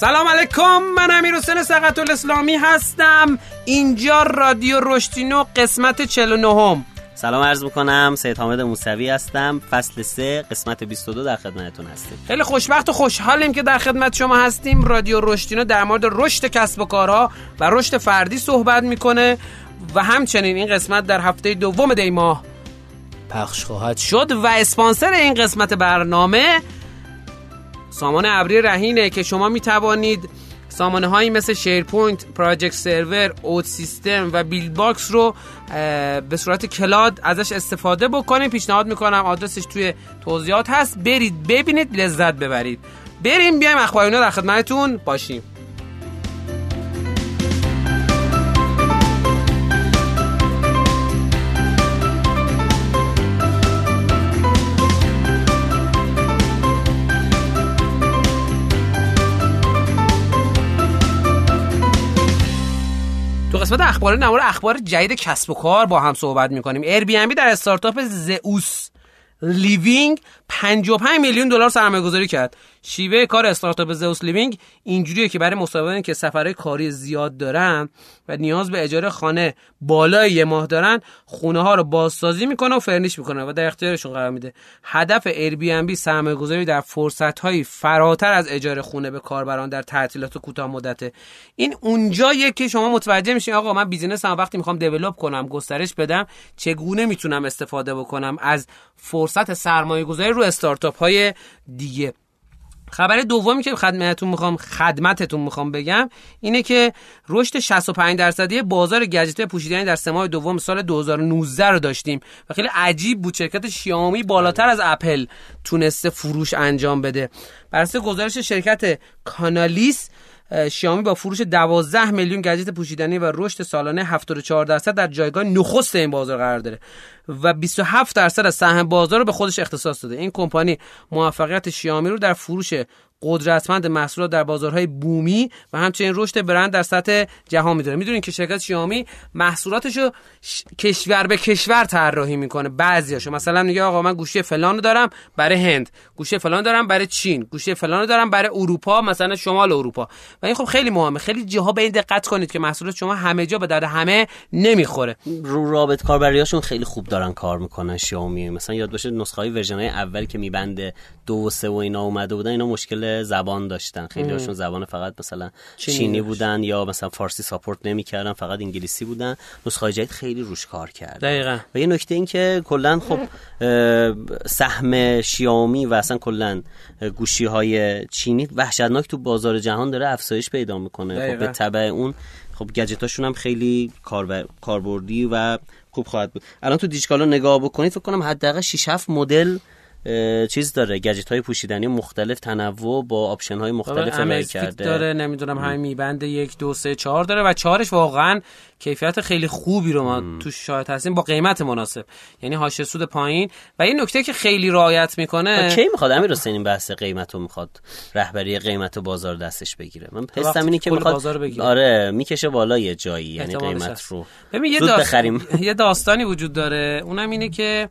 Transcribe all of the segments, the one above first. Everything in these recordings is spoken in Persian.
سلام علیکم من امیر حسین سقط الاسلامی هستم. اینجا رادیو رشتینو قسمت 49 سلام عرض می‌کنم سید حامد موسوی هستم. فصل 3 قسمت 22 در خدمتتون هستیم. خیلی خوشبخت و خوشحالیم که در خدمت شما هستیم. رادیو رشتینو در مورد رشد کسب و کارها و رشد فردی صحبت می‌کنه و همچنین این قسمت در هفته دوم دی ماه پخش خواهد شد و اسپانسر این قسمت برنامه سامانه ابری رهینه که شما می توانید سامانه هایی مثل SharePoint، Project Server، OutSystems و Buildbox رو به صورت cloud ازش استفاده بکنید. پیشنهاد می‌کنم آدرسش توی توضیحات هست. برید ببینید لذت ببرید. بریم بیایم اخبارینا در خدمتتون باشیم. قسمت اخبارینا مرور اخبار جدید کسب و کار با هم صحبت می‌کنیم. Airbnb در استارتاپ Zeus Living 55 میلیون دلار سرمایه گذاری کرد. شیوه کار استارتاپ Zeus Living اینجوریه که برای مصاحبه که سفرهای کاری زیاد دارن و نیاز به اجاره خانه بالای یه ماه دارن خونه ها رو بازسازی می‌کنه و furnish می‌کنه و در اختیارشون قرار میده. هدف Airbnb سرمایه گذاری در فرصت های فراتر از اجاره خونه به کاربران در تعطیلات کوتاه مدته. این اونجاییه که شما متوجه میشین آقا من business م وقتی می‌خوام develop کنم گسترش بدم چگونه می‌تونم استفاده بکنم از فرصت سرمایه گذاری رو استارتاپ های دیگه. خبر دومی که خدمتتون می‌خوام خدمتتون می‌خوام بگم اینه که رشد 65 درصدی بازار گجت پوشیدنی در سه ماه دوم سال 2019 رو داشتیم و خیلی عجیب بود. شرکت شیائومی بالاتر از اپل تونسته فروش انجام بده. بر گزارش شرکت کانالیس شیائومی با فروش 12 میلیون گجت پوشیدنی و رشد سالانه 74 درصد در جایگاه نخست این بازار قرار داره و 27 درصد از سهم بازار رو به خودش اختصاص داده. این کمپانی موفقیت شیائومی رو در فروش قدرتمند محصولات در بازارهای بومی و همچنین رشد برند در سطح جهان می‌دونه. می‌دونین که شرکت شیائومی محصولاتش رو کشور به کشور طراحی می‌کنه. بعضیاشو. مثلا میگه آقا من گوشی فلان دارم برای هند گوشی فلان دارم برای چین گوشی فلان دارم برای اروپا مثلا شمال اروپا. و این خب خیلی مهمه. خیلی جاها به این دقت کنید که محصولات شما همه جا به درد همه نمی‌خوره. رو رابط کاربریاشون خیلی خوب دارن کار می‌کنن شیائومی مثلا یاد باشه نسخه های version های اول که Mi Band دو و سه و اینا اومده بودن اینا مشکل زبان داشتن. خیلی هاشون زبان فقط مثلا چینی, چینی بودن یا مثلا فارسی support نمی‌کردن فقط انگلیسی بودن. نسخه جدید خیلی روش کار کرد دقیقا. و یه نکته این که کلا خب سهم شیائومی و اصلا کلا گوشی های چینی وحشتناک تو بازار جهان داره افزایش پیدا می‌کنه. خب به تبع اون خب گجتاشون هم خیلی کاربردی و خوب خواهد بود. الان تو دیجیکالا نگاه بکنید فکر کنم حداقل 6 7 مدل چیز داره گجت های پوشیدنی مختلف تنوع با option های مختلف ارائه کرده. داره نمی‌دونم همین Mi Band یک دو سه چهار داره و چهارش واقعا کیفیت خیلی خوبی رو ما تو شاهد هستیم با قیمت مناسب. یعنی حاشیه سود پایین. و این نکته که خیلی رعایت می‌کنه کی می‌خواد؟ امیر حسین این بحث قیمت رو می‌خواد رهبری قیمت و بازار دستش بگیره. من حسم اینه که می‌خواد آره می‌کشه بالا یه جایی یعنی قیمت رو. ببین یه, بخریم. یه داستانی وجود داره. اونم اینه که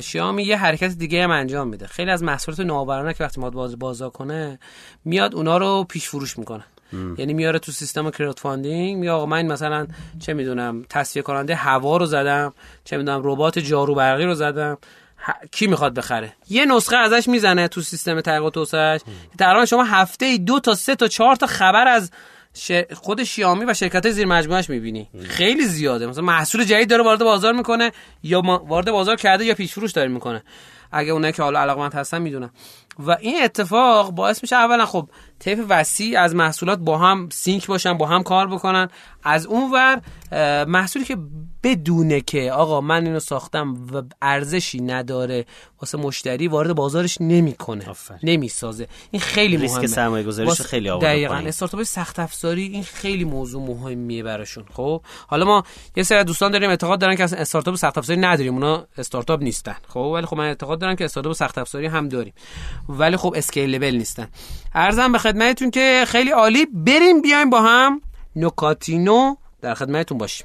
شیائومی یه حرکت دیگه هم انجام میده. خیلی از محصولات نوآورانه که وقتی ما باز بازار کنه میاد اونا رو پیش فروش می‌کنه. یعنی میاره تو سیستم crowdfunding میگه آقا من مثلا چه می‌دونم تصفیه کننده هوا رو زدم چه می‌دونم ربات جارو برقی رو زدم. کی می‌خواد بخره؟ یه نسخه ازش می‌زنه تو سیستم تحقیقات توسعهش در شما هفته دو تا سه تا چهار تا خبر از خود شیامی و شرکت زیر مجموعش می‌بینی. خیلی زیاده. مثلا محصول جدید داره وارد بازار می‌کنه یا وارد بازار کرده یا پیش فروش داره می‌کنه. اگه اونایی که حالا علاقمند هستن می‌دونن. و این اتفاق باعث میشه اولا خب طیف وسیع از محصولات با هم سینک باشن با هم کار بکنن. از اون ور محصولی که بدونه که آقا من اینو ساختم و ارزشی نداره واسه مشتری وارد بازارش نمی‌کنه نمی‌سازه. این خیلی مهمه. ریسک سرمایه گذاریش خیلی آورده دقیقاً استارتاپ سخت افزاری این خیلی موضوع مهمیه براشون خب؟ حالا ما یه سری دوستان داریم اعتقاد دارن که استارتاپ سخت افزاری نداریم اونا استارتاپ نیستن خب؟ ولی خب من اعتقاد دارم که استارتاپ سخت افزاری هم داریم. ولی خب اسکیلبل نیستن. ارزم به خدمتتون که خیلی عالی. بریم بیایم با هم نوکاتینو در خدمتتون باشیم.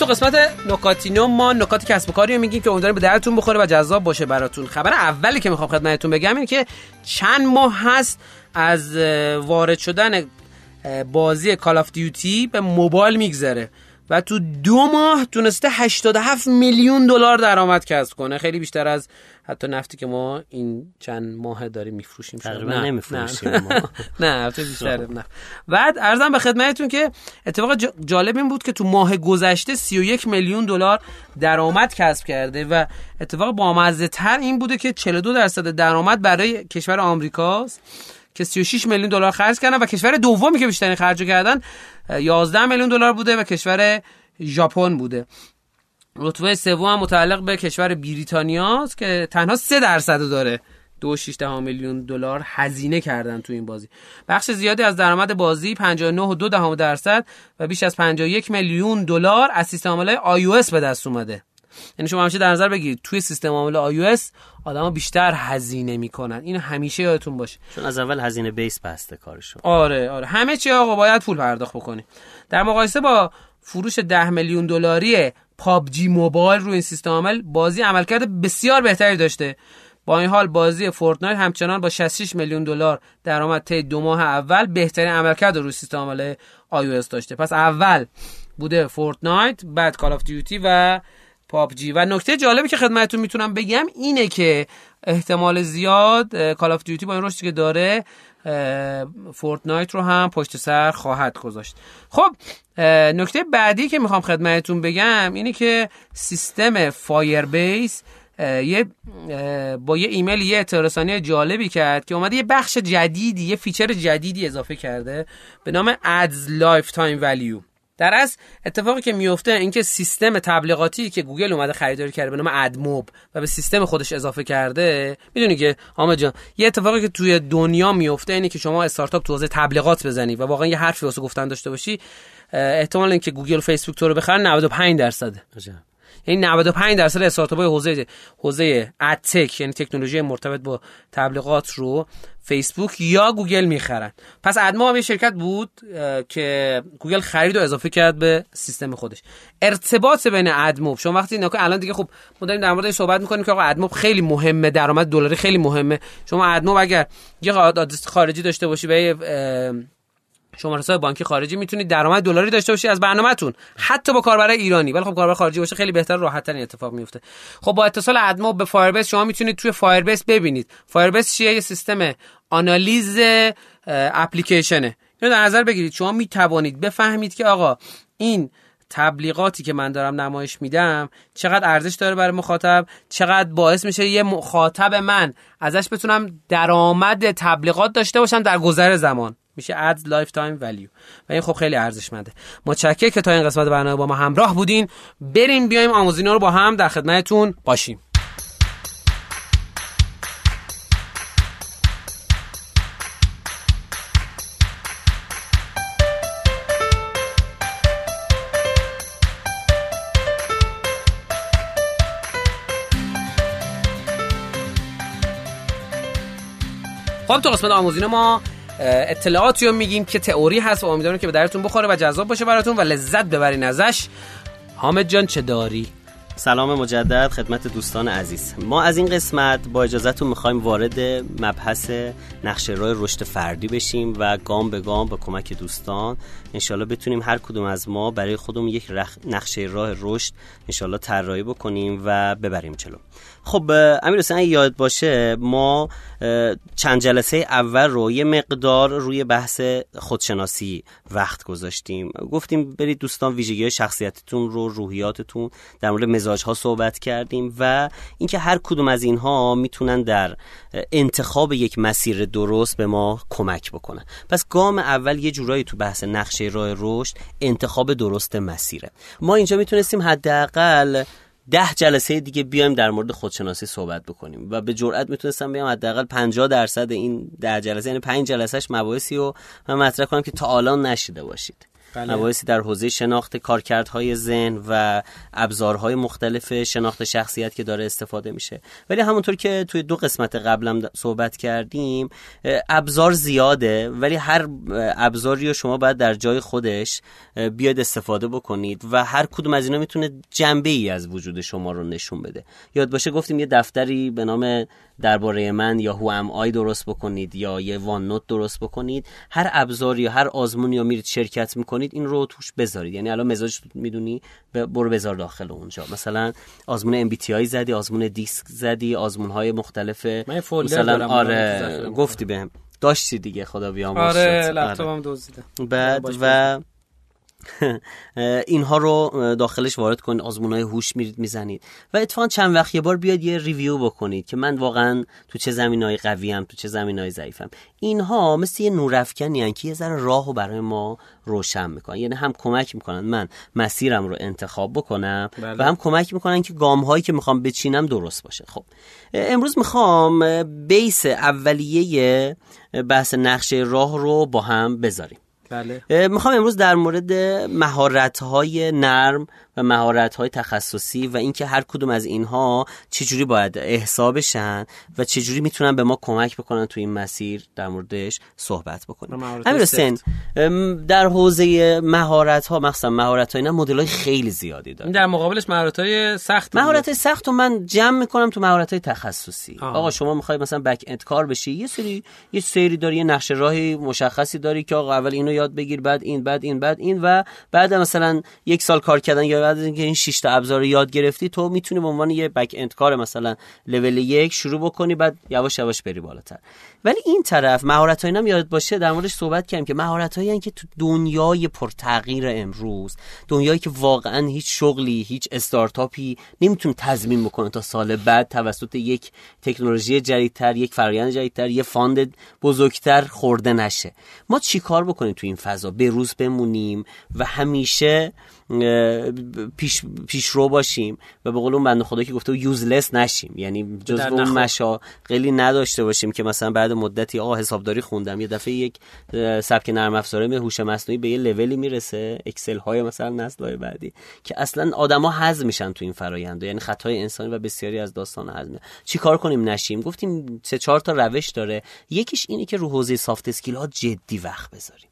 تو قسمت نکاتینو ما نکات کسب و کاری میگیم که امیدواریم به درتون بخوره و جذاب باشه براتون. خبر اولی که می‌خوام خدمتتون بگم اینه که چند ماه هست از وارد شدن بازی کال آف دیوتی به موبایل میگذره و تو دو ماه تونسته 87 میلیون دلار درآمد کسب کنه. خیلی بیشتر از حتی نفتی که ما این چند ماه داریم میفروشیم تقریبا نمیفروشیم نه حتی بیشتر نه بعد ارزم به خدمتتون که اتفاق جالب این بود که تو ماه گذشته 31 میلیون دلار درآمد کسب کرده و اتفاق بامزه تر این بوده که 42 درصد درآمد برای کشور آمریکاست که 36 میلیون دلار خرج کردن و کشور دومی که بیشترین خرج کردن 11 میلیون دلار بوده و کشور ژاپن بوده. رتبه سوم متعلق به کشور بریتانیا است که تنها 3 درصد داره. دو ده میلیون دلار هزینه کردن تو این بازی. بخش زیادی از درآمد بازی 59 و 2 دهم درصد و بیش از 51 میلیون دلار از سیستم عامل iOS به دست اومده. یعنی شما همیشه در نظر بگیرید توی سیستم عامل iOS آدما بیشتر هزینه می‌کنن. این همیشه یادتون باشه. چون از اول هزینه بیس بسته کارشون آره آره. همه چی آقا باید پول پرداخت بکنی. در مقایسه با فروش 10 میلیون دلاری پابجی موبایل روی این سیستم عامل بازی عملکرد بسیار بهتری داشته. با این حال بازی Fortnite همچنان با 66 میلیون دلار درآمد طی دو ماه اول بهترین عملکرد روی سیستم عامل iOS داشته. پس اول بوده Fortnite بعد Call of Duty و PUBG. و نکته جالبی که خدمتتون می‌تونم بگم اینه که احتمال زیاد Call of Duty با این رشدی که داره Fortnite رو هم پشت سر خواهد گذاشت. خب نکته بعدی که می‌خوام خدمتتون بگم اینه که سیستم Firebase یه با یه ایمیل یه اطلاع جالبی کرد که اومده یه بخش جدیدی یه feature جدیدی اضافه کرده به نام Ads Lifetime Value. در از اتفاقی که میفته اینکه سیستم تبلیغاتی که گوگل اومده خریداری کرده به نام AdMob و به سیستم خودش اضافه کرده می‌دونی که حامد جان یه اتفاقی که توی دنیا میفته اینه که شما استارتاپ تو تبلیغات بزنی و واقعا یه حرفی واسه گفتن داشته باشی احتمال اینکه گوگل و فیسبوک تو رو بخرن 95 درصده. یعنی 95 درصد استارتاپ های حوزه حوزه ad tech یعنی تکنولوژی مرتبط با تبلیغات رو فیسبوک یا گوگل می‌خرن. پس AdMob هم یه شرکت بود که گوگل خرید و اضافه کرد به سیستم خودش. ارتباط بین AdMob شما وقتی نکن الان دیگه خب ما داریم در مورد صحبت می‌کنیم که آقا AdMob خیلی مهمه درآمد دلاری خیلی مهمه. شما AdMob اگر یه آدرس خارجی داشته باشی به شماره بانکی خارجی می‌تونید درآمد دلاری داشته باشید از برنامهتون حتی با کاربر ایرانی. ولی خب کاربر خارجی باشه خیلی بهتر راحت این اتفاق میفته خب با اتصال AdMob به Firebase شما می‌تونید توی Firebase ببینید. Firebase چیه؟ یه سیستم آنالیز اپلیکیشنه. اینو در نظر بگیرید. شما می‌توانید بفهمید که آقا این تبلیغاتی که من دارم نمایش میدم چقدر ارزش داره برای مخاطب چقدر باعث میشه یه مخاطب من ازش بتونم درآمد تبلیغات داشته باشم در گذر زمان. میشه Ads Lifetime Value و این خب خیلی ارزشمنده. متشکرم که تا این قسمت برنامه با ما همراه بودین. بریم بیایم آموزینا رو با هم در خدمتتون باشیم. خب تو قسمت آموزین ما اطلاعاتی رو میگیم که تئوری هست و امیدوارم که به درتون بخوره و جذاب باشه براتون و لذت ببرین ازش. حامد جان چه داری؟ سلام مجدد خدمت دوستان عزیز. ما از این قسمت با اجازهتون می‌خوایم وارد مبحث نقشه راه رشد فردی بشیم و گام به گام با کمک دوستان انشالله بتونیم هر کدوم از ما برای خودمون یک نقشه راه رشد انشالله طراحی بکنیم و ببریم چلو خب امیر حسین یاد باشه ما چند جلسه اول رو یه مقدار روی بحث خودشناسی وقت گذاشتیم. گفتیم برید دوستان ویژگی شخصیتتون رو روحیاتتون در مورد مزاج ها صحبت کردیم و اینکه هر کدوم از اینها می‌تونن در انتخاب یک مسیر درست به ما کمک بکنن. پس گام اول یه جورایی تو بحث نقشه راه رشد انتخاب درست مسیره. ما اینجا می‌تونستیم حداقل ده جلسه دیگه بیایم در مورد خودشناسی صحبت بکنیم و به جرئت می‌تونستم بیام حداقل 50 درصد این ده جلسه یعنی 5 جلسهش مباحثی رو من مطرح کنم که تا الان نشیده باشید. بله. مباحثی در حوزه شناخت کارکردهای ذهن و ابزارهای مختلف شناخت شخصیت که داره استفاده میشه. ولی همونطور که توی دو قسمت قبلم صحبت کردیم ابزار زیاده ولی هر ابزاری رو شما باید در جای خودش بیاد استفاده بکنید و هر کدوم از اینا می‌تونه جنبه ای از وجود شما رو نشون بده. یاد باشه گفتیم یه دفتری به نام درباره من یا Who Am I درست بکنید یا یه OneNote درست بکنید. هر ابزاری یا هر آزمونی یا میرید شرکت می‌کنید این رو توش بذارید. یعنی الان مزاج می‌دونی برو بذار داخل اونجا. مثلا آزمون MBTI زدی آزمون دیسک زدی آزمون های مختلف مثلا آره گفتی بهم. داشتی دیگه خدا بیامرز آره لپتاپم دزدیدم بعد و اینها رو داخلش وارد کنید آزمون های هوش میرید می‌زنید. و اتفاقا چند وقت یه بار بیاد یه ریویو بکنید که من واقعا تو چه زمین های قوی هم تو چه زمین های ضعیفم. اینها مثل یه نورافکنی که یه ذره راه رو برای ما روشن می‌کنن. یعنی هم کمک می‌کنن من مسیرم رو انتخاب بکنم بله. و هم کمک می‌کنن که گام هایی که می‌خوام بچینم درست باشه. خب امروز می‌خوام بیس اولیه بحث نقشه راه رو با هم بذاریم. بله. می‌خوام امروز در مورد مهارت های نرم و مهارت های تخصصی و اینکه هر کدوم از اینها چجوری باید احسا بشن و چجوری می‌تونن به ما کمک بکنن تو این مسیر در موردش صحبت بکنیم. امیر حسین در حوزه مهارت ها مثلا مهارت های مدل های خیلی زیادی داره در مقابلش مهارت های سخت مهارت های سخت رو من جمع می‌کنم تو مهارت های تخصصی. آه. آقا شما می‌خوای مثلا بک اند کار بشی؟ یه سری یه سری داری یه نقشه راهی مشخصی داری که آقا اول اینو یاد بگیر بعد این بعد این بعد این و بعد مثلا یک سال کار کردن یا بعد اینکه این 6 تا ابزار رو یاد گرفتی تو می‌تونی به عنوان یه بک اند کار مثلا لول یک شروع بکنی بعد یواش یواش بری بالاتر. ولی این طرف مهارت هم یاد باشه در موردش صحبت کردیم که مهارت هایی که تو دنیای پرتغییر امروز دنیایی که واقعا هیچ شغلی هیچ استارتاپی نمی‌تونه تضمین بکنه تا سال بعد توسط یک تکنولوژی جدیدتر یک فرآیند جدیدتر یه fund بزرگتر خورده نشه. ما چیکار بکنیم تو این فضا؟ به روز بمونیم و همیشه پیش, پیش رو باشیم و به قول اون بنده خدا که گفته useless نشیم. یعنی جز اون مشاغلی نداشته باشیم که مثلا بعد مدتی آقا حسابداری خوندم. یه دفعه یک سبک نرم افزاره هوش مصنوعی به یه لولی می‌رسه اکسل های مثلا نسل های بعدی که اصلا آدما حذف میشن تو این فرآیند یعنی خطای انسانی و بسیاری از داستان حذف چیکار کنیم؟ نشیم. گفتیم سه چهار تا روش داره. یکیش اینه که رو حوزه soft skill ها جدی وقت بذاریم.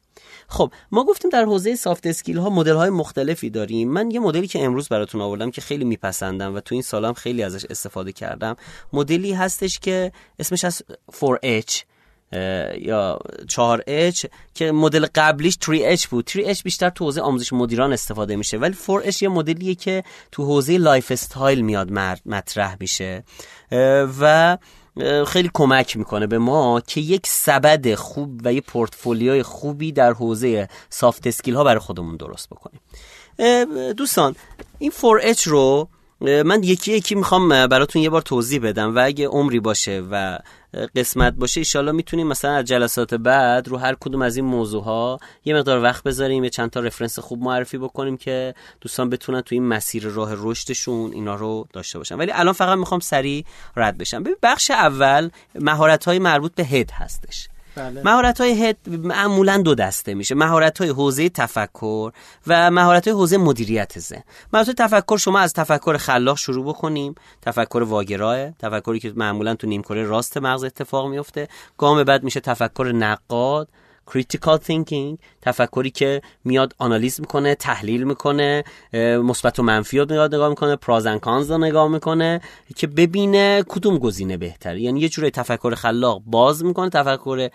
خب ما گفتیم در حوزه soft skill ها مدل های مختلفی داریم. من یه مدلی که امروز براتون آوردم که خیلی میپسندم و تو این سالم خیلی ازش استفاده کردم. مدلی هستش که اسمش از 4H یا 4H که مدل قبلیش 3H بود. 3H بیشتر تو حوزه آموزش مدیران استفاده میشه ولی 4H یه مدلیه که تو حوزه lifestyle میاد مطرح میشه. و خیلی کمک می‌کنه به ما که یک سبد خوب و یک پورتفولیوی خوبی در حوزه soft skill ها برای خودمون درست بکنیم. دوستان این 4H رو من یکی یکی می‌خوام براتون یه بار توضیح بدم و اگه عمری باشه و قسمت باشه ایشالا می‌تونیم مثلا از جلسات بعد رو هر کدوم از این موضوع ها یه مقدار وقت بذاریم یه چند تا رفرنس خوب معرفی بکنیم که دوستان بتونن تو این مسیر راه رشدشون اینا رو داشته باشن. ولی الان فقط می‌خوام سریع رد بشم. ببین بخش اول مهارت های مربوط به هد هستش. بله. مهارت های هد معمولا دو دسته میشه. مهارت های حوزه تفکر و مهارت های حوزه مدیریت ذهن. مهارت تفکر شما از تفکر خلاق شروع بکنیم. تفکر واگراه تفکری که معمولا تو نیمکره راست مغز اتفاق میفته. گام بعد میشه تفکر نقاد. Critical thinking تفکری که میاد آنالیز می‌کنه تحلیل می‌کنه مثبت و منفی رو میاد نگاه می‌کنه پراز کانز رو نگاه می‌کنه که ببینه کدوم گزینه بهتره. یعنی یه جوری تفکر خلاق باز می‌کنه تفکر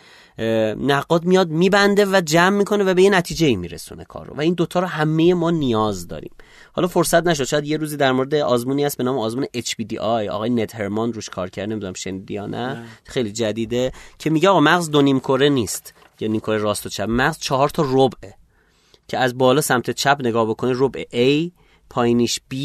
نقاد میاد میبنده و جمع می‌کنه و به یه نتیجه ای میرسونه کار رو و این دوتا رو همه ما نیاز داریم. حالا فرصت نشد. شاید یه روزی در مورد آزمونی هست به نام آزمون HBDI آقای نت هرمان روش کار کرده نمی‌دونم شنیدی یا نه. خیلی جدیده. که میگه آقا مغز دو نیم کره نیست. یعنی کره راست و چپ. مغز چهار تا ربعه که از بالا سمت چپ نگاه بکنی ربع A پایینش B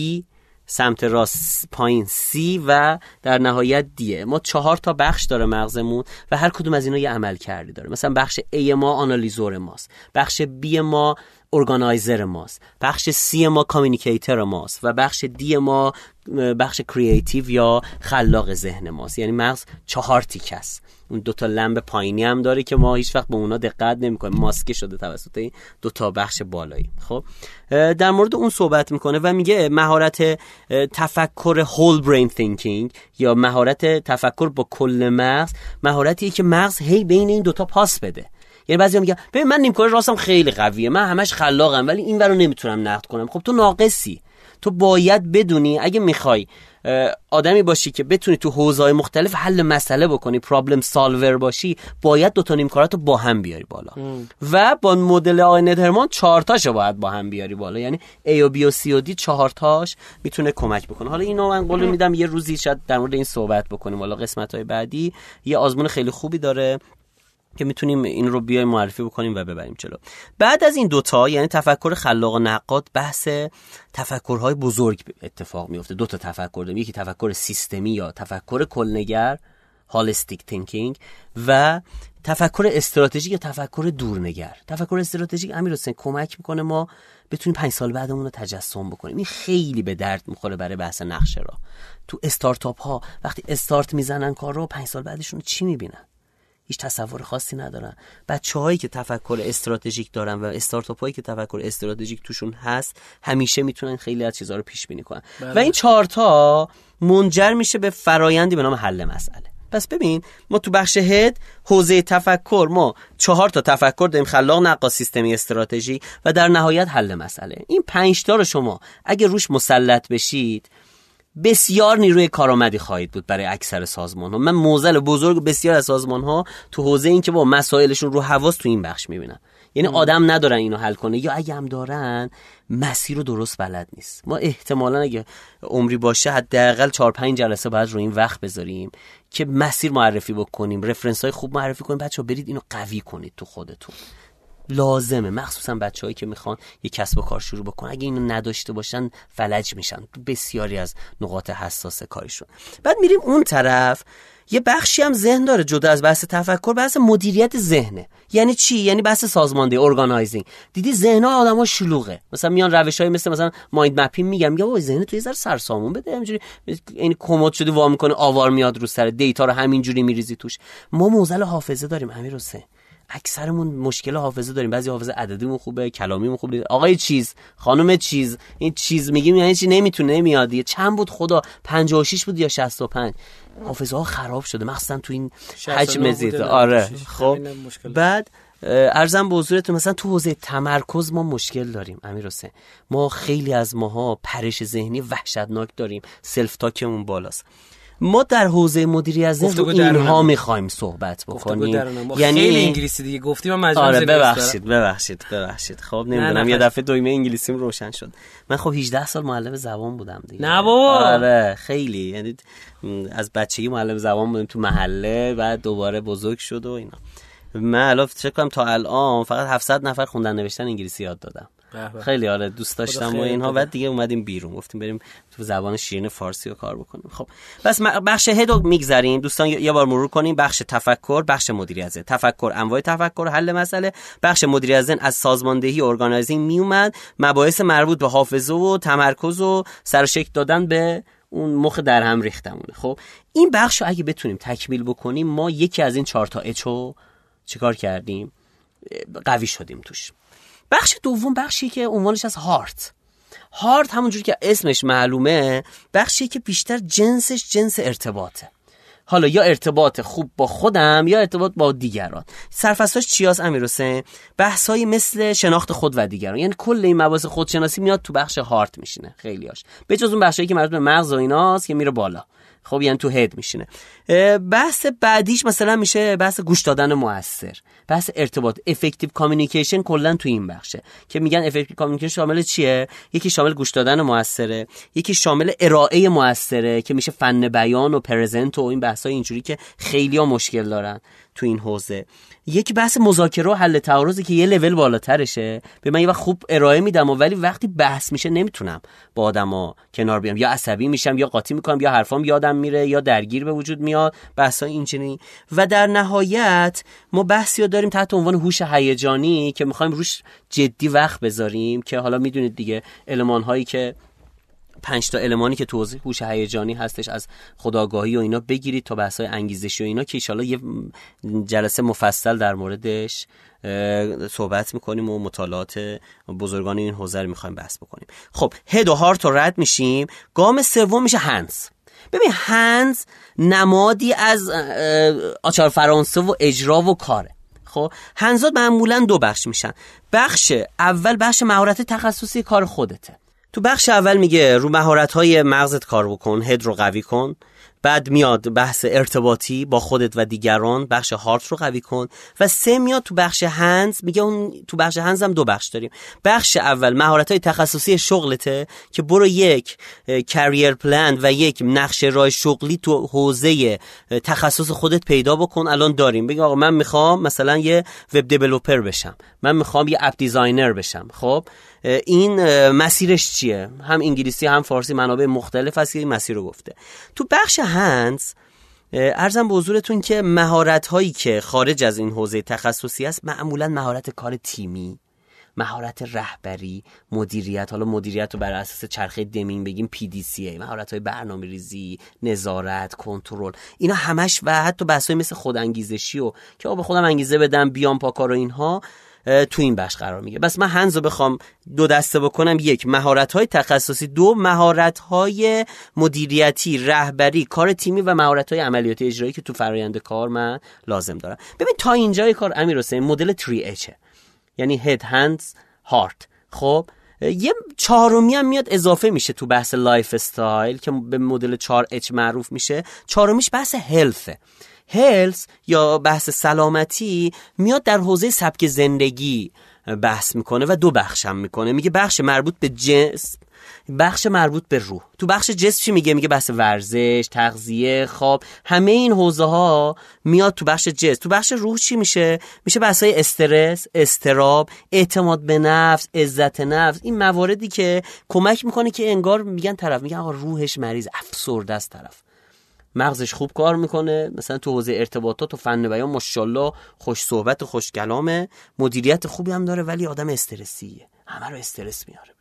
سمت راست پایین C و در نهایت دیه ما چهار تا بخش داره مغزمون و هر کدوم از اینا یه عملکردی داره. مثلا بخش A ما analyzer ماست. بخش B ما organizer ماست. بخش C ما communicator ماست و بخش D ما بخش creative یا خلاق ذهن ماست. یعنی مغز چهار تیکه است. اون دوتا لمب پایینی هم داره که ما هیچ وقت به اونا دقت نمی‌کنیم. ماسکه شده توسط این دوتا بخش بالایی. خب؟ در مورد اون صحبت می‌کنه و میگه مهارت تفکر whole brain thinking یا مهارت تفکر با کل مغز مهارتیه که مغز هی بین این دوتا پاس بده. یعنی بعضی میگن ببین من نیمکره راستم خیلی قویه من همش خلاقم ولی این رو نمی‌تونم نقد کنم. خب تو ناقصی. تو باید بدونی اگه می‌خوای آدمی باشی که بتونی تو حوزه‌های مختلف حل مسئله بکنی پرابلم سالور باشی باید دو تا نیمکارات رو با هم بیاری بالا. و با مدل آقای ندرمان چهار تاشو باید با هم بیاری بالا. یعنی A و B و C و D چهار تاش می‌تونه کمک بکنه. حالا اینو من قول میدم یه روزی شاید در مورد این صحبت بکنیم. حالا قسمت های بعدی. یه آزمون خیلی خوبی داره. که می‌تونیم این رو بیایم معرفی بکنیم و ببریم چلو بعد از این دوتا یعنی تفکر خلاق و نقاد بحث تفکرهای بزرگ اتفاق میفته دو تا تفکر داریم. یکی تفکر سیستمی یا تفکر کلنگر هالستیک تینکینگ و تفکر استراتژیک یا تفکر دورنگر. تفکر استراتژیک امیر حسین کمک می‌کنه ما بتونیم پنج سال بعدمون رو تجسم بکنیم. این خیلی به درد می‌خوره برای بحث نقشه را. تو استارتاپ ها وقتی استارت می‌زنن کار رو پنج سال بعدشون چی می‌بینن؟ هیچ تصور خاصی ندارن. بچه هایی که تفکر استراتژیک دارن و استارتاپ هایی که تفکر استراتژیک توشون هست همیشه می‌تونن خیلی از چیزها رو پیش بینی کنن. بله. و این چهارتا منجر میشه به فرایندی به نام حل مسئله. پس ببین ما تو بخش هد حوزه تفکر ما چهار تا تفکر داریم خلاق نقا سیستمی استراتژی و در نهایت حل مسئله. این پنج تا رو شما اگه روش مسلط بشید بسیار نیروی کارآمدی خواهید بود برای اکثر سازمان ها من موزل بزرگ بسیار از سازمان ها تو حوزه این که با مسائلشون رو حواس تو این بخش می‌بینم. یعنی آدم ندارن اینو حل کنه. یا اگه هم دارن مسیر رو درست بلد نیست. ما احتمالا اگه عمری باشه حداقل 4 5 جلسه باید رو این وقت بذاریم که مسیر معرفی بکنیم رفرنس های خوب معرفی کنیم. بچه برید اینو قوی کنید تو خودتون. لازمه. مخصوصا بچههایی که می‌خوان یه کسب و کار شروع بکنن. اگه اینو نداشته باشن فلج میشن. بسیاری از نقاط حساس کارشون بعد میریم اون طرف. یه بخشی هم ذهن داره جدا از بحث تفکر بحث مدیریت ذهنه. یعنی چی؟ یعنی بحث سازماندهی organizing دیدی ذهن ها شلوغه. مثلا میان روش های مثل مثلا mind mapping میگم یا وای ذهن تو یه ذره سروسامون بده. همینجوری این کمد شده وا می‌کنه آوار میاد رو سر. data رو همینجوری میریزی توش. ما معضل حافظه داریم امیر حسین اکثرمون مشکل حافظه داریم. بعضی حافظه عددیمون خوبه کلامیمون خوبه. آقای چیز خانم چیز این چیز میگیم یعنی چی؟ نمی‌تونه نمیاد. دیگه چند بود خدا؟ 56 بود یا 65 حافظه ها خراب شده. مخصوصا تو این حجم زید آره. خب. بعد ارزم به حضورتون مثلا تو حوزه تمرکز ما مشکل داریم امیر حسین. ما خیلی از ماها پرش ذهنی وحشتناک داریم. سلف تاکمون بالاست. ما در حوزه مدیریت ذهن اینها می‌خوایم صحبت بکنیم. یعنی خیلی انگلیسی دیگه گفتیم من مجبور آره ببخشید ببخشید ببخشید. خب نمی‌دونم یه دفعه دویمه انگلیسیم روشن شد. من خب 18 سال معلم زبان بودم دیگه. نه بابا. آره خیلی. یعنی از بچگی معلم زبان بودم تو محله بعد دوباره بزرگ شد و اینا. من الان فکر کنم تا الان فقط 700 نفر خوندن نوشتن انگلیسی یاد دادم. خیلی آره دوست داشتم و اینها. بعد دیگه اومدیم بیرون. گفتیم بریم تو زبان شیرین فارسی رو کار بکنیم. خب پس بخش head و میگذریم. دوستان یه بار مرور کنیم. بخش تفکر بخش مدیریت. تفکر انواع تفکر حل مسئله. بخش مدیریت از سازماندهی organizing میومد. مباحث مربوط به حافظه و تمرکز و سر شکل دادن به اون مخ در هم ریختمونه. خب این بخش رو اگه بتونیم تکمیل بکنیم ما یکی از این چهار تا H و چیکار کردیم؟ قوی شدیم توش. بخش دوم بخشی که عنوانش از heart. heart همونجوری که اسمش معلومه بخشی که بیشتر جنسش جنس ارتباطه. حالا یا ارتباط خوب با خودم یا ارتباط با دیگران. سرفصلاش چیاس امیر حسین؟ بحثایی مثل شناخت خود و دیگران. یعنی کل این مباحث خودشناسی میاد تو بخش heart میشینه خیلیاش به جز اون بخشایی که مربوط به مغز و ایناست که میره بالا. خب یعنی تو head میشینه. بحث بعدیش مثلا میشه بحث گوش دادن موثر. بحث ارتباط effective communication کلا تو این بخشه که میگن effective communication شامل چیه؟ یکی شامل گوش دادن موثره یکی شامل ارائه موثره که میشه فن بیان و present و این بحث های اینجوری که خیلی ها مشکل دارن. تو این حوزه. یکی بحث مذاکره و حل تعارضی که یه لول بالاترشه. به من یه وقت خوب ارائه میدم و ولی وقتی بحث میشه نمی‌تونم با آدما کنار بیام. یا عصبی میشم یا قاطی می‌کنم یا حرفام یادم میره یا درگیر به وجود میاد بحث اینجوری. و در نهایت ما بحثی رو داریم تحت عنوان هوش هیجانی که می‌خوایم روش جدی وقت بذاریم که حالا می‌دونید دیگه المان هایی که پنج تا المانی که توضیح هوش هیجانی هستش از خداگاهی و اینا بگیرید تا بحث های انگیزشی و اینا که ایشالا یه جلسه مفصل در موردش صحبت می‌کنیم و مطالعات بزرگان این حوزه رو می‌خوایم بحث بکنیم. خب هد و هارت رو رد میشیم. گام سوم میشه هنز. ببین هنز نمادی از آچار فرانسه و اجرا و کاره. خب هنزات معمولا دو بخش میشن. بخش اول بخش مهارت تخصصی کار خودته. تو بخش اول میگه رو مهارت های مغزت کار بکن هد رو قوی کن. بعد میاد بحث ارتباطی با خودت و دیگران بخش هارت رو قوی کن. و سه میاد تو بخش هنز میگه اون تو بخش هنز هم دو بخش داریم. بخش اول مهارت های تخصصی شغلته که برو یک career plan و یک نقشه راه شغلی تو حوزه تخصص خودت پیدا بکن. الان داریم. بگی آقا من می‌خوام مثلا یه web developer بشم. من می‌خوام یه app designer بشم. خب؟ این مسیرش چیه؟ هم انگلیسی هم فارسی منابع مختلف هست که این مسیر رو گفته. تو بخش hands عرضم به حضورتون که مهارت هایی که خارج از این حوزه تخصصی است معمولا مهارت کار تیمی مهارت رهبری مدیریت. حالا مدیریت رو بر اساس چرخه دمین بگیم ای مهارت های برنامه ریزی نظارت کنترل. اینا همش و حتی بحث مثل خودانگیزشی و که به خودم انگیزه بدم بیام پاکار و اینها. تو این بخش قرار میگه. بس من هنز رو بخوام دو دسته بکنم. یک مهارت های تخصصی. دو مهارت های مدیریتی رهبری کار تیمی و مهارت های عملیاتی اجرایی که تو فرایند کار من لازم دارم. ببین تا اینجای کار امیر حسین مدل 3 h یعنی head hands heart خب یه چهارمی هم میاد اضافه میشه تو بحث lifestyle که به مدل 4 h معروف میشه. چهارمیش بحث health ه health یا بحث سلامتی میاد در حوزه سبک زندگی بحث می‌کنه و دو بخشم می‌کنه. میگه بخش مربوط به جسم بخش مربوط به روح. تو بخش جسم چی میگه؟ میگه بحث ورزش تغذیه خواب همه این حوزه ها میاد تو بخش جسم. تو بخش روح چی میشه؟ میشه بحث های استرس استراب اعتماد به نفس عزت نفس. این مواردی که کمک می‌کنه که انگار میگن طرف میگن آقا روحش مریض افسرده است طرف. مغزش خوب کار می‌کنه. مثلا تو حوزه ارتباطات و فن بیان ماشاءالله خوش صحبت و خوش کلامه. مدیریت خوبی هم داره ولی آدم استرسیه. همه رو استرس میاره.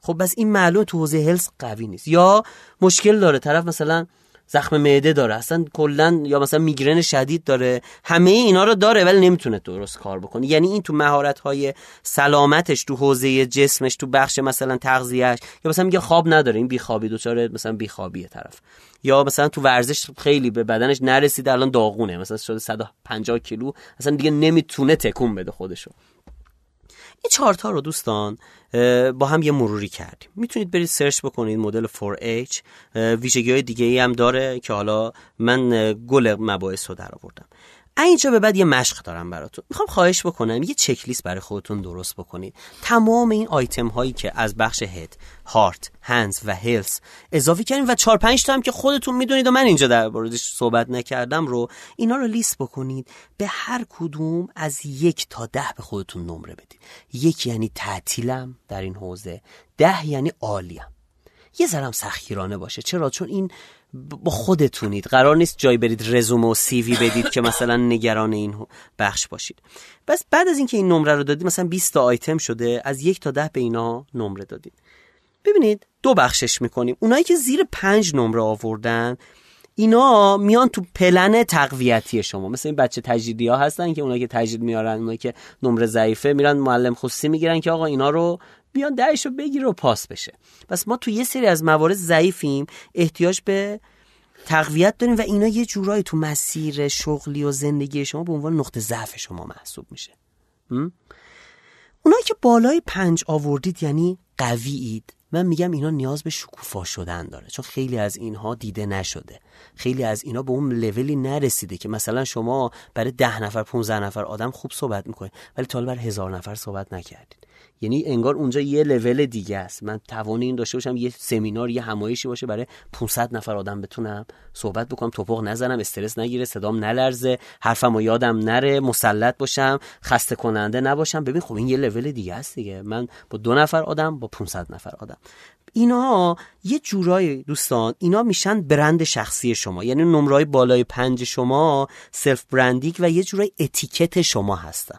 خب بس این معلوم تو حوزه هلس قوی نیست. یا مشکل داره. طرف مثلا زخم معده داره. اصلا کلا یا مثلا میگرن شدید داره. همه اینا رو داره ولی نمی‌تونه درست کار بکنه. یعنی این تو مهارت های سلامتش تو حوزه جسمش تو بخش مثلا تغذیهش یا مثلا میگه خواب نداره. این بیخوابی دچار مثلا بیخوابیه طرف. یا مثلا تو ورزش خیلی به بدنش نرسیده الان داغونه. مثلا شده 150 کیلو. اصلا دیگه نمی‌تونه تکون بده خودشو. این چارتا رو دوستان با هم یه مروری کردیم. می‌تونید برید سرچ بکنید مدل 4H ویژگی های دیگه ای هم داره که حالا من گل مباحث رو در آوردم اینجا به بعد یه مشق دارم براتون. می‌خوام خواهش بکنم یه چک لیست برای خودتون درست بکنید. تمام این آیتم هایی که از بخش هد هارت هندز و هیلز اضافه کردیم و 4 5 تا هم که خودتون می‌دونید و من اینجا در موردش صحبت نکردم رو اینا رو لیست بکنید. به هر کدوم از یک تا ده به خودتون نمره بدید. یک یعنی تعطیلم در این حوزه ده یعنی عالیم یه ذرم سخیرانه باشه. چرا؟ چون این با خودتونید. قرار نیست جای برید رزومه و سیوی بدید که مثلا نگران این بخش باشید. بس بعد از اینکه این نمره رو دادید مثلا 20 تا آیتم شده از یک تا ده به اینا نمره دادید. ببینید دو بخشش می‌کنیم. اونایی که زیر پنج نمره آوردن اینا میان تو پلن تقویتی شما. مثل این بچه تجدیدی ها هستن که اونایی که تجدید میارن اونایی که نمره ضعیفه میرن معلم خصوصی می‌گیرن که آقا اینا رو بیان دهش رو بگیره و پاس بشه. پس ما تو یه سری از موارد ضعیفیم احتیاج به تقویت داریم و اینا یه جورایی تو مسیر شغلی و زندگی شما به عنوان نقطه ضعف شما محسوب میشه. اونایی که بالای پنج آوردید یعنی قویید من میگم اینا نیاز به شکوفا شدن داره چون خیلی از اینها دیده نشده. خیلی از اینا به اون لولی نرسیده که مثلا شما برای ده نفر 15 نفر آدم خوب صحبت می‌کنید ولی تا بر هزار نفر صحبت نکردید. یعنی انگار اونجا یه لول دیگه است. من توان این داشته باشم یه سمینار یه همایشی باشه برای 500 نفر آدم بتونم صحبت بکنم تپق نزنم استرس نگیره صدام نلرزه حرفم و یادم نره مسلط باشم خسته کننده نباشم. ببین خب این یه لول دیگه است دیگه. من با دو نفر آدم با 500 نفر آدم. اینا یه جورایی دوستان اینا میشن برند شخصی شما. یعنی نمرای بالای پنج شما self branding و یه جورایی اتیکت شما هستن.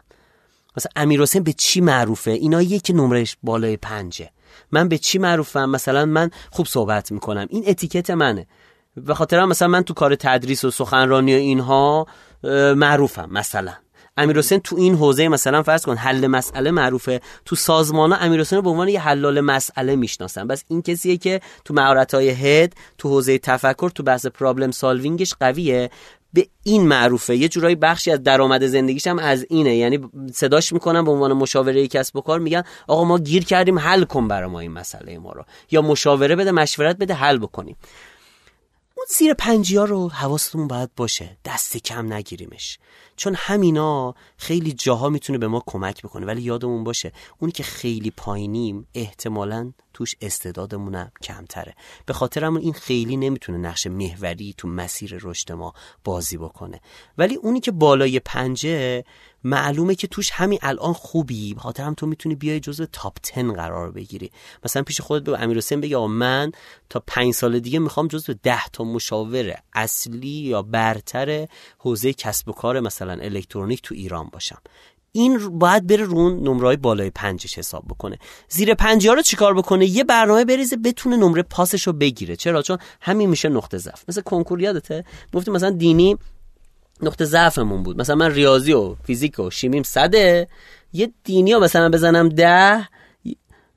مثلا امیر حسین به چی معروفه؟ اینا یکی نمرش بالای پنجه. من به چی معروفم؟ مثلا من خوب صحبت می‌کنم. این اتیکت منه. به خاطر مثلا من تو کار تدریس و سخنرانی و اینها معروفم مثلا. امیر حسین تو این حوزه مثلا فرض کن حل مسئله معروفه. تو سازمان ها امیر حسین به عنوان یه حلال مسئله می‌شناسن. بس این کسیه که تو مهارت های هد تو حوزه تفکر تو بحث پرابلم سالوینگش قویه. به این معروفه. یه جورایی بخشی از درآمد زندگیش هم از اینه. یعنی صداش می‌کنم به عنوان مشاوره کسب و کار میگن آقا ما گیر کردیم حل کن برای ما این مسئله ما رو. یا مشاوره بده مشورت بده حل بکنیم. اون زیر پنجی ها رو حواستون باید باشه. دست کم نگیریمش. چون همینا خیلی جاها می‌تونه به ما کمک بکنه. ولی یادمون باشه اونی که خیلی پایینیم احتمالا توش استعدادمونم کمتره. به خاطر همون این خیلی نمی‌تونه نقش محوری تو مسیر رشد ما بازی بکنه. ولی اونی که بالای پنجه معلومه که توش همین الان خوبی. خاطر هم تو می‌تونی بیای جزو تاپ 10 قرار بگیری. مثلا پیش خودت به امیر حسین بگی من تا پنج سال دیگه می‌خوام جزو ده تا مشاور اصلی یا برتر حوزه کسب و کار مثلا الکترونیک تو ایران باشم. این باید بره رون نمرهای بالای پنجش حساب بکنه. زیر پنجی ها رو چیکار بکنه؟ یه برنامه بریزه بتونه نمره پاسش رو بگیره. چرا؟ چون همین میشه نقطه ضعف. مثل کنکور یادته؟ گفتیم مثلا دینی نقطه ضعفمون بود. مثلا من ریاضی و فیزیک و شیمیم صده یه دینی ها مثلا بزنم ده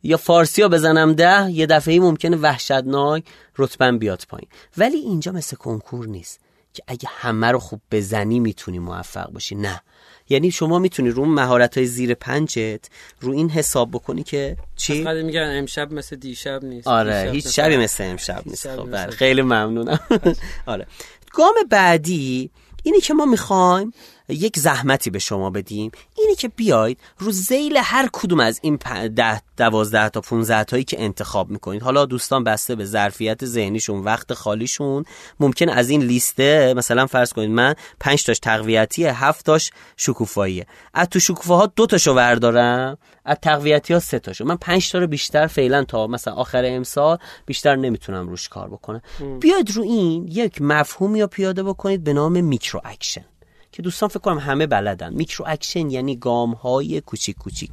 یا فارسی ها بزنم ده یه دفعه ممکنه وحشتناک رتبن بیاد پایین. ولی اینجا مثل کنکور نیست که اگه همه رو خوب بزنی می‌تونی موفق باشی. نه. یعنی شما می‌تونی رو مهارت های زیر پنجت رو این حساب بکنی که چی؟ میگن امشب مثل دیشب نیست. آره هیچ شبی مثل امشب نیست. خب بله. خیلی ممنونم. آره. گام بعدی اینی که ما می‌خوایم یک زحمتی به شما بدیم اینی که بیاید رو زیل هر کدوم از این ده دوازده تا 15 تایی که انتخاب می‌کنید. حالا دوستان بسته به ظرفیت ذهنیشون وقت خالیشون. ممکن از این لیسته مثلا فرض کنید من 5 تاش تقویتیه 7 تاش شکوفاییه. از تو شکوفاها دو تاشو بردارم از تقویتی ها سه تاشو. من 5 تا رو بیشتر فعلا تا مثلا آخر امسال بیشتر نمی‌تونم روش کار بکنم. بیاید رو این یک مفهومی رو پیاده بکنید به نام micro action. که دوستان فکر کنم همه بلدن. micro action یعنی گام های کوچیک کوچیک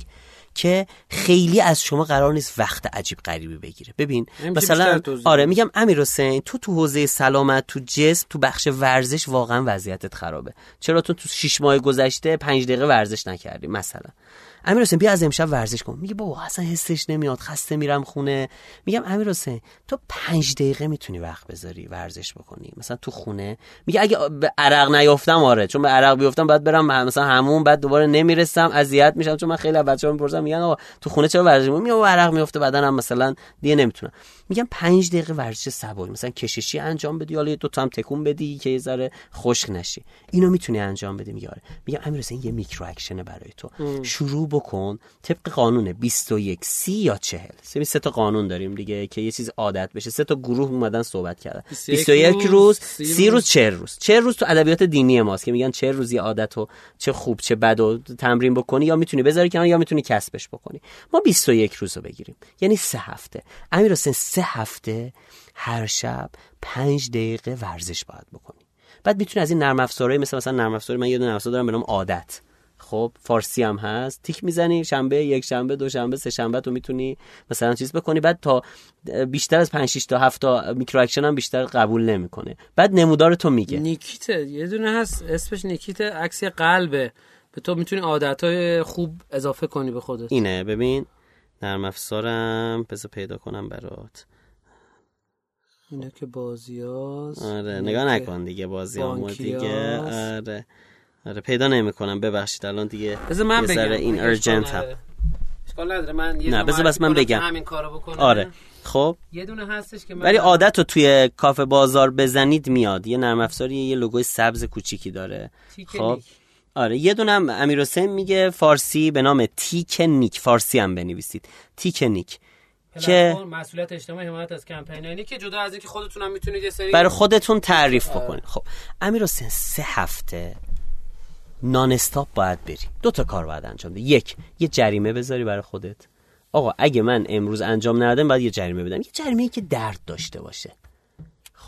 که خیلی از شما قرار نیست وقت عجیب غریبی بگیره. ببین مثلا آره میگم امیر حسین تو تو حوزه سلامت تو جسم تو بخش ورزش واقعا وضعیتت خرابه. چرا؟ تو تو 6 ماه گذشته 5 دقیقه ورزش نکردی مثلا. امیر حسین بیا از امشب ورزش کن. میگه بابا اصلا حسش نمیاد خسته میرم خونه. میگم امیر حسین تو پنج دقیقه می‌تونی وقت بذاری ورزش بکنی؟ مثلا تو خونه؟ میگه اگه به عرق نیافتم آره. چون به عرق بیافتم بعد برم مثلا همون بعد دوباره نمی‌رسم اذیت میشم. چون من خیلی از بچه‌ها می‌پرسم میگن آقا تو خونه چرا ورزش میگم میگم عرق میفته بدنم مثلا دیگه نمی‌تونم میگم پنج دقیقه ورزش سبک مثلا کششی انجام بدی حالا دو تا هم تکون بدی که یه ذره خشک نشی. اینو می‌تونی انجام بدی میگه آره. میگم امیر حسین یه micro action برای تو. شروع بکن طبق قانون 21 30 یا 40 سه سه تا قانون داریم دیگه که یه چیز عادت بشه. سه تا گروه اومدن صحبت کردن. 21 روز 30 روز. 40 روز. 40 روز تو ادبیات دینی ماست که میگن 40 روز یه عادت و چه خوب چه بد و تمرین بکنی یا می‌تونی بذاری کنار یا می‌تونی کسبش بکنی. ما 21 روز رو بگیریم. یعنی سه هفته. امیر حسین سه هفته هر شب پنج دقیقه ورزش باید بکنی. بعد می‌تونی از این نرم افزارهای مثل مثلا نرم افزار من یه دونه افزار دارم به نام عادت. خب فارسی هم هست. تیک می‌زنی شنبه یک شنبه دو شنبه سه شنبه تو می‌تونی مثلا چیز بکنی. بعد تا بیشتر از 5 6 تا 7 تا micro action هم بیشتر قبول نمی‌کنه. بعد نمودار تو میگه. نیکیت یه دونه هست. اسمش نیکیت عکس قلبه. به تو می‌تونی عادت خوب اضافه کنی به خودت. اینه. ببین نرم افزارم بذار پیدا کنم برات. اینه که بازی هاست آره نگاه نکن دیگه بازی دیگه. آره. آره پیدا نمی‌کنم. ببخشید الان دیگه بذار من بگم. این ارجنت هم اشکال نداره. من یه نه بذار بس من بگم. همین کارو بکنم آره. خب؟ یه دونه هستش که ولی عادت رو توی کافه بازار بزنید میاد. یه نرم افزاری یه لوگوی سبز کوچیکی داره. خب؟ آره یه دونه هم امیر حسین میگه فارسی به نام تیک نیک. فارسی هم بنویسید. تیک نیک. که مسئولیت اجتماعی حمایت از کمپینی که جدا از اینکه خودتون هم می‌تونید یه سری برای خودتون تعریف بکنید. خب امیر حسین سه هفته نان استاپ باید بری. دو تا کار باید انجام بدی. یک یه جریمه بذاری برای خودت. آقا اگه من امروز انجام ندادم باید یه جریمه بدم. یه جریمه ای که درد داشته باشه.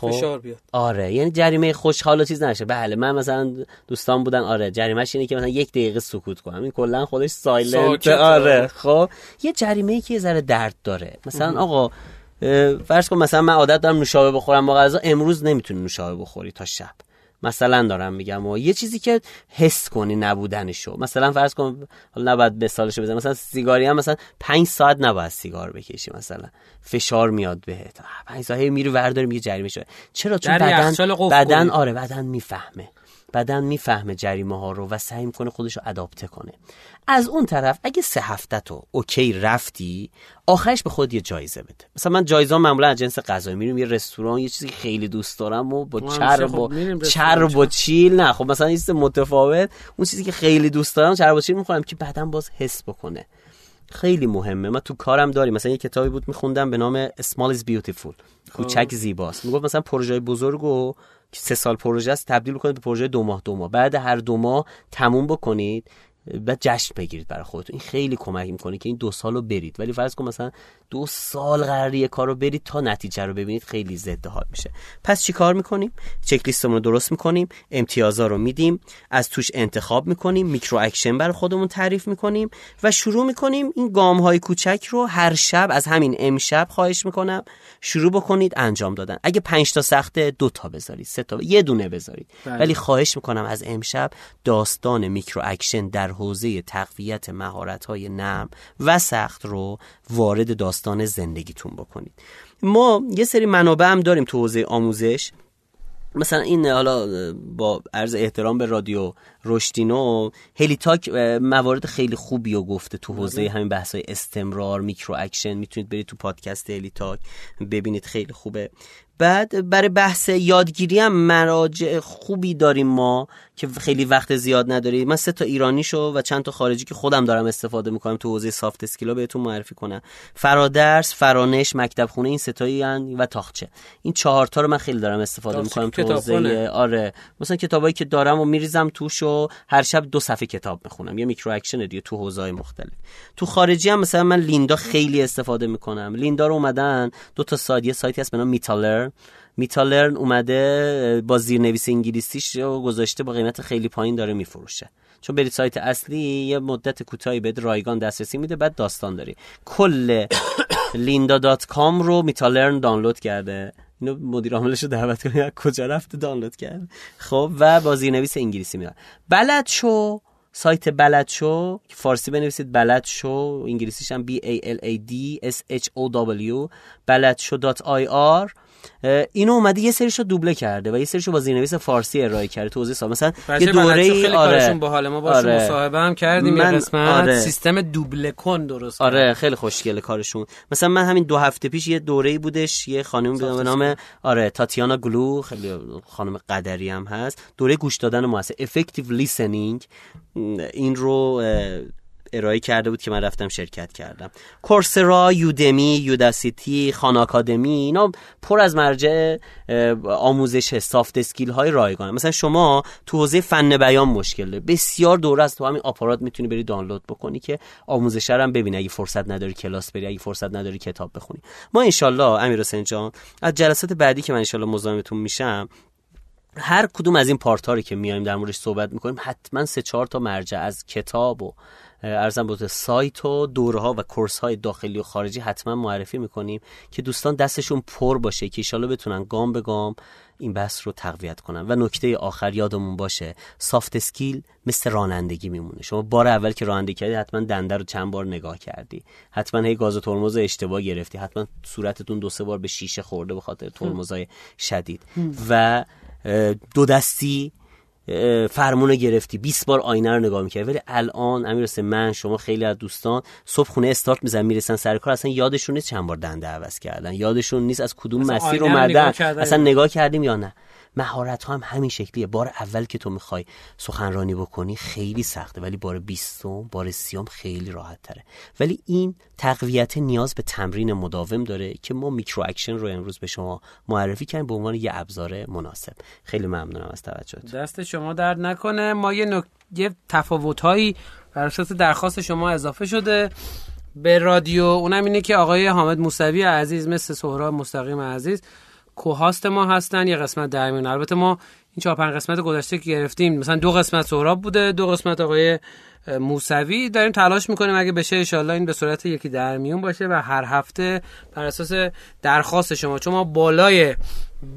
خب. فشار بیاد. آره. یعنی جریمه خوشحال و چیز نشه. بله من مثلا دوستان بودن آره جریمهش اینه که مثلا یک دقیقه سکوت کنم. این کلا خودش سایلنت آره خب. یه جریمه ای که یه ذره درد داره. مثلا آقا فرض کن مثلا من عادت دارم نوشابه بخورم. با غذا امروز نمی‌تونی نوشابه بخوری تا شب. مثلا دارم میگم و یه چیزی که حس کنی نبودنشو. مثلا فرض کن حالا نباید سالشو بزنم مثلا سیگاری هم مثلا پنج ساعت نباید سیگار بکشی مثلا. فشار میاد بهت. پنج ساعت میری ورداری میگه جریمه شده. چرا؟ چون بدن بدن آره بدن می‌فهمه. بدن می‌فهمه جریمه ها رو و سعی می‌کنه خودش رو اداپته کنه. از اون طرف اگه سه هفته تو اوکی رفتی آخرش به خود یه جایزه بده. مثلا من جایزه معمولا از جنس غذایی میریم یه رستوران یه چیزی خیلی دوست دارم و با چرب و چرب و چیل نه. خب مثلا یه متفاوت. اون چیزی که خیلی دوست دارم چرب و چیل می‌خورم که بعدا باز حس بکنه. خیلی مهمه. ما تو کارم داریم. مثلا یه کتابی بود میخوندم به نام Small is Beautiful. کوچک خب. زیباست. می‌گفت مثلا پروژه بزرگ و سه سال پروژه است تبدیل کنید به پروژه دو ماه دو ماه. بعد هر دو ماه تموم بکنید. بعد جشن بگیرید برای خودتون. این خیلی کمک می‌کنه که این دو سال رو برید. ولی فرض کن مثلا دو سال قراری یه کار رو برید تا نتیجه رو ببینید خیلی ضد حال میشه. پس چی کار می‌کنیم؟ چک لیستمون رو درست می‌کنیم امتیازا رو میدیم از توش انتخاب می‌کنیم micro action برای خودمون تعریف می‌کنیم و شروع می‌کنیم این گام های کوچک رو هر شب از همین امشب خواهش می‌کنم شروع بکنید انجام دادن. اگه پنج تا سخته دو تا بذارید سه تا یه دونه بذارید. بله. ولی خواهش می‌کنم از امشب داستان micro action در حوزه تقویت مهارت های نرم و سخت رو وارد داستان زندگیتون بکنید. ما یه سری منابع هم داریم تو حوزه آموزش. مثلا این حالا با عرض احترام به رادیو رشدینو هلیتاک موارد خیلی خوبی رو گفته تو حوزه بله. همین بحث های استمرار micro action. می‌تونید برید تو پادکست هلیتاک ببینید خیلی خوبه. بعد برای بحث یادگیری هم مراجع خوبی داریم ما. که خیلی وقت زیاد نداریم من سه تا ایرانی شو و چند تا خارجی که خودم دارم استفاده می‌کنم تو حوزه soft skill ا بهتون معرفی کنم. فرادرس فرانش مکتب خونه این سه تایی و طاقچه. این چهار تا رو من خیلی دارم استفاده می‌کنم تو حوزه آره. مثلا کتابایی که دارم و میریزم توش و هر شب دو صفحه کتاب می‌خونم. یه micro action دیگه تو حوزه مختلف. تو خارجی هم مثلا من لیندا خیلی استفاده می‌کنم. لیندا رو اومدن دو تا سایت. یه سایتی هست به نام میتالر. میتالرن اومده با زیرنویس انگلیسیش رو گذاشته با قیمت خیلی پایین داره میفروشه. چون برید سایت اصلی یه مدت کوتاهی به رایگان دسترسی میده بعد داستان داری. کل Lynda dot com رو میتالرن دانلود کرده. اینو مدیر عاملش رو دعوت کنی کجا رفته دانلود کرد خب و با زیرنویس انگلیسی میاد. بلد شو سایت بلد شو فارسی بنویسید بلد شو انگلیسیش هم B A L A D S H O W بلد شو IR اینو اومده یه سریشو دوبله کرده و یه سریشو با زیرنویس فارسی ارائه کرده توضیح سال مثلا یه دوره ای آره. با حال ما باشه آره. مصاحبه هم کردیم من... یه قسمت آره. سیستم دوبله کن درست آره خیلی خوشگله کارشون. مثلا من همین دو هفته پیش یه دوره ای بودش یه خانم به نام آره تاتیانا گلو خیلی خانم قدری هم هست. دوره گوش دادن مؤثر effective listening این رو ارائه کرده بود که من رفتم شرکت کردم. کورسرا یودمی یوداسیتی خان آکادمی اینا پر از مرجع آموزش soft skill های رایگانه مثلا شما تو حوزه فن بیان مشکل داره بسیار دوره از تو همین آپارات می‌تونی بری دانلود بکنی که آموزش هم ببینی. اگه فرصت نداری کلاس بری اگه فرصت نداری کتاب بخونی. ما انشالله امیر حسین جان از جلسات بعدی که من انشالله مزاحمتون میشم هر کدوم از این پارت که میایم در موردش صحبت می‌کنیم حتما سه چهار تا مرجع از کتاب و عرضم بوده سایت و دوره ها و course های داخلی و خارجی حتما معرفی می‌کنیم که دوستان دستشون پر باشه که ایشالا بتونن گام به گام این بحث رو تقویت کنن. و نکته آخر یادمون باشه soft skill مثل رانندگی میمونه. شما بار اول که رانندگی کردی حتما دنده رو چند بار نگاه کردی. حتما هی گاز و ترمز اشتباه گرفتی. حتما صورتتون دو سه بار به شیشه خورده به خاطر ترمزای شدید. و دو دستی فرمون گرفتی. 20 بار آینه رو نگاه می‌کردی. ولی الان امیر من شما خیلی از دوستان صبح خونه استارت میزن می‌رسن سر کار. اصلا یادشون نیست چند بار دنده عوض کردن. یادشون نیست از کدوم مسیر اومدن. اصلا نگاه کردیم یا نه. مهارت ها هم همین شکلیه. بار اول که تو می‌خوای سخنرانی بکنی خیلی سخته ولی بار بیستم بار سیام خیلی راحت تره ولی این تقویت نیاز به تمرین مداوم داره که ما micro action رو امروز به شما معرفی کردیم به عنوان یه ابزار مناسب. خیلی ممنونم از توجهت دست شما درد نکنه. ما یه, نک... یه تفاوتهایی بر اساس درخواست شما اضافه شده به رادیو. اونم اینه که آقای حامد موسوی عزیز مثل سهراب مستقیم عزیز co-host ما هستن یه قسمت در میون. البته ما این چهار پنج قسمت گذشته که گرفتیم. مثلا دو قسمت سهراب بوده دو قسمت آقای موسوی. داریم تلاش می‌کنیم اگه بشه انشالله این به صورت یکی در میون باشه و هر هفته بر اساس درخواست شما چون ما بالای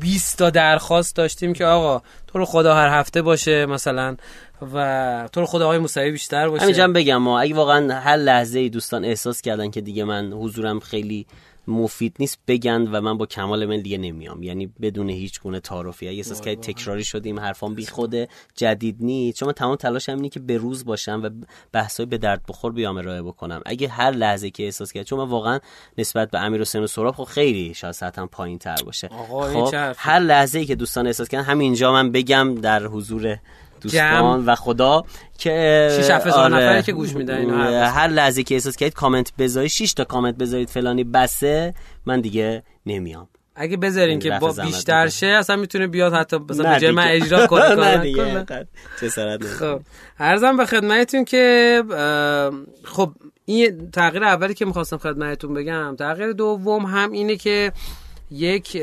20 تا درخواست داشتیم که آقا تو رو خدا هر هفته باشه مثلا و تو رو خدا آقای موسوی بیشتر باشه. همینجا بگم ما اگه واقعا هر لحظه دوستان احساس کردن که دیگه من حضورم خیلی مفید نیست بگن و من با کمال من دیگه نمیام. یعنی بدون هیچ گونه تعارفی. احساس که تکراری شدیم حرفام بی خوده جدید نیست. چون من تمام تلاش اینه که به روز باشم و بحثای به درد بخور بیام ارائه بکنم. اگه هر لحظه که احساس کرد چون من واقعا نسبت به امیر حسین و سراب خب خیلی شاید سطحم پایین تر باشه خب هر لحظه ای که دوستان احساس کردن همینجا من بگم در حضور دوستان و خدا که شش آره نفری که گوش میدن هر لحظه که احساس کردید کامنت بذارید 6 تا کامنت بذارید فلانی بسه من دیگه نمیام. اگه بذارین که با بیشتر شه اصلا می‌تونه بیاد حتی مثلا به من اجرا کنه خب. عرضم به خدمتتون که خب این تغییر اولی که می‌خواستم خدمتتون بگم تغییر دوم هم اینه که یک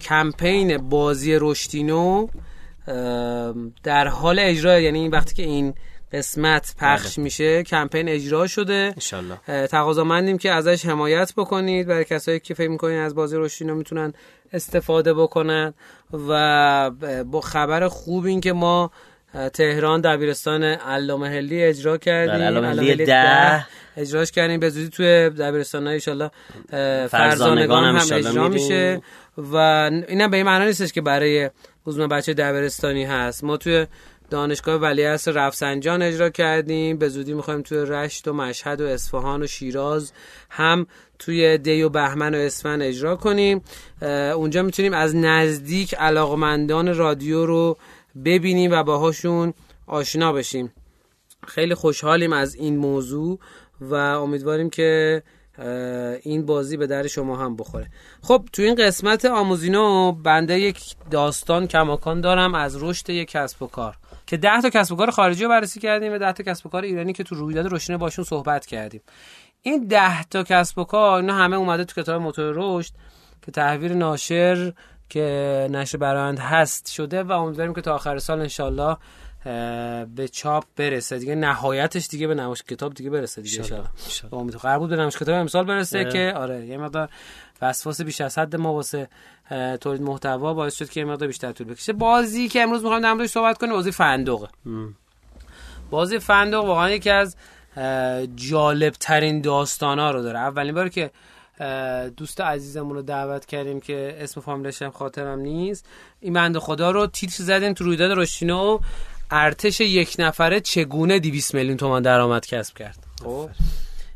کمپین بازی رشتینو در حال اجرا یعنی وقتی که این قسمت پخش بله. میشه کمپین اجرا شده. تقاضا مندیم که ازش حمایت بکنید. برای کسایی که فکر می‌کنین از بازی روشینو می‌تونن استفاده بکنن. و با خبر خوب این که ما تهران دبیرستان علامه هلی اجرا کردیم. علامه ده. اجراش کردیم. به زودی توی دبیرستان های ایشالله فرزانگان هم, هم اجرا میشه. و اینم به این معنی نیستش که برای حضور بچه دبیرستانی هست. ما توی دانشگاه ولیعصر رفسنجان اجرا کردیم. به زودی می‌خوایم توی رشت و مشهد و اصفهان و شیراز هم توی دی و بهمن و اسفن اجرا کنیم. اونجا می‌تونیم از نزدیک علاقمندان رادیو رو ببینیم و باهاشون آشنا بشیم. خیلی خوشحالیم از این موضوع و امیدواریم که این بازی به در شما هم بخوره. خب تو این قسمت آموزینو بنده یک داستان کماکان دارم از رشد یک کسب و کار. که ده تا کسب و کار خارجی رو بررسی کردیم و ده تا کسب و کار ایرانی که تو رویداد روشنه باشون صحبت کردیم. این ده تا کسب و کار اینا همه اومده تو کتاب موتور رشد که تحویر ناشر که نشر برند هست شده و امیدواریم که تا آخر سال انشالله به چاپ برسه. دیگه نهایتش دیگه به نمایش کتاب دیگه برسه دیگه ان امید قرار بود به نمایش کتاب امسال برسه که آره یه مقدار وسواس بیش از حد ما واسه تولید محتوا باعث شد که یه مقدار بیشتر طول بکشه. بازی که امروز می‌خوایم در موردش صحبت کنیم بازی فندقه بازی فندق واقعا یکی از جالب ترین داستان ها رو داره. اولین بار که دوست عزیزمون رو دعوت کردیم که اسم فامیلش هم خاطرم نیست. این بند خدا رو تیتر زدیم تو رویداد روشینو ارتش یک نفره چگونه 200 میلیون تومان درآمد کسب کرد؟ خب.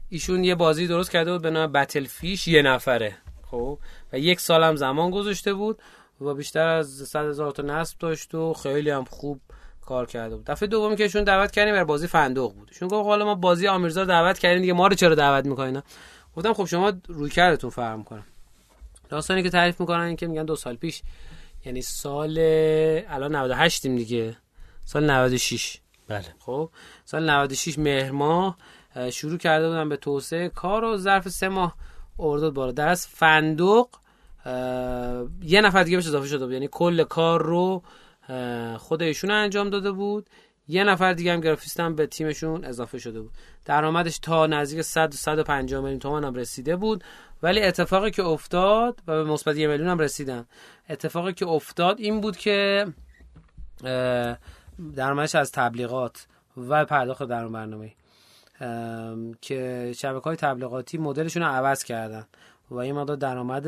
ایشون یه بازی درست کرده بود به نام بتل فیش یه نفره. خب. و یک سال هم زمان گذاشته بود و بیشتر از 100 هزار تا نصب داشت و خیلی هم خوب کار کرده بود. دفعه دومی که ایشون دعوت کردیم بر بازی فندق بود. ایشون گفت حالا ما بازی آمیرزا دعوت کردیم دیگه ما رو چرا دعوت می‌کنین گفتم خب شما روی کردتون فرق می‌کنه داستانی که تعریف می‌کنن این که میگن دو سال پیش یعنی سال الان 98 دیگه. سال 96 بله. خب سال 96 مهر ماه شروع کرده بودن به توسعه. کار و ظرف سه ماه ارداد بالا. در از فندق یه نفر دیگه بهش اضافه شده بود. یعنی کل کار رو خود ایشون انجام داده بود. یه نفر دیگه هم گرافیست هم به تیمشون اضافه شده بود. درآمدش تا نزدیک 100 150 میلیون تومان هم رسیده بود. ولی اتفاقی که افتاد و به مثبت یه میلیون هم رسیدن. اتفاقی که افتاد این بود که درآمدش از تبلیغات و پرداخت در برنامه که شبکه های تبلیغاتی مدلشون رو عوض کردن و این مقدار درآمد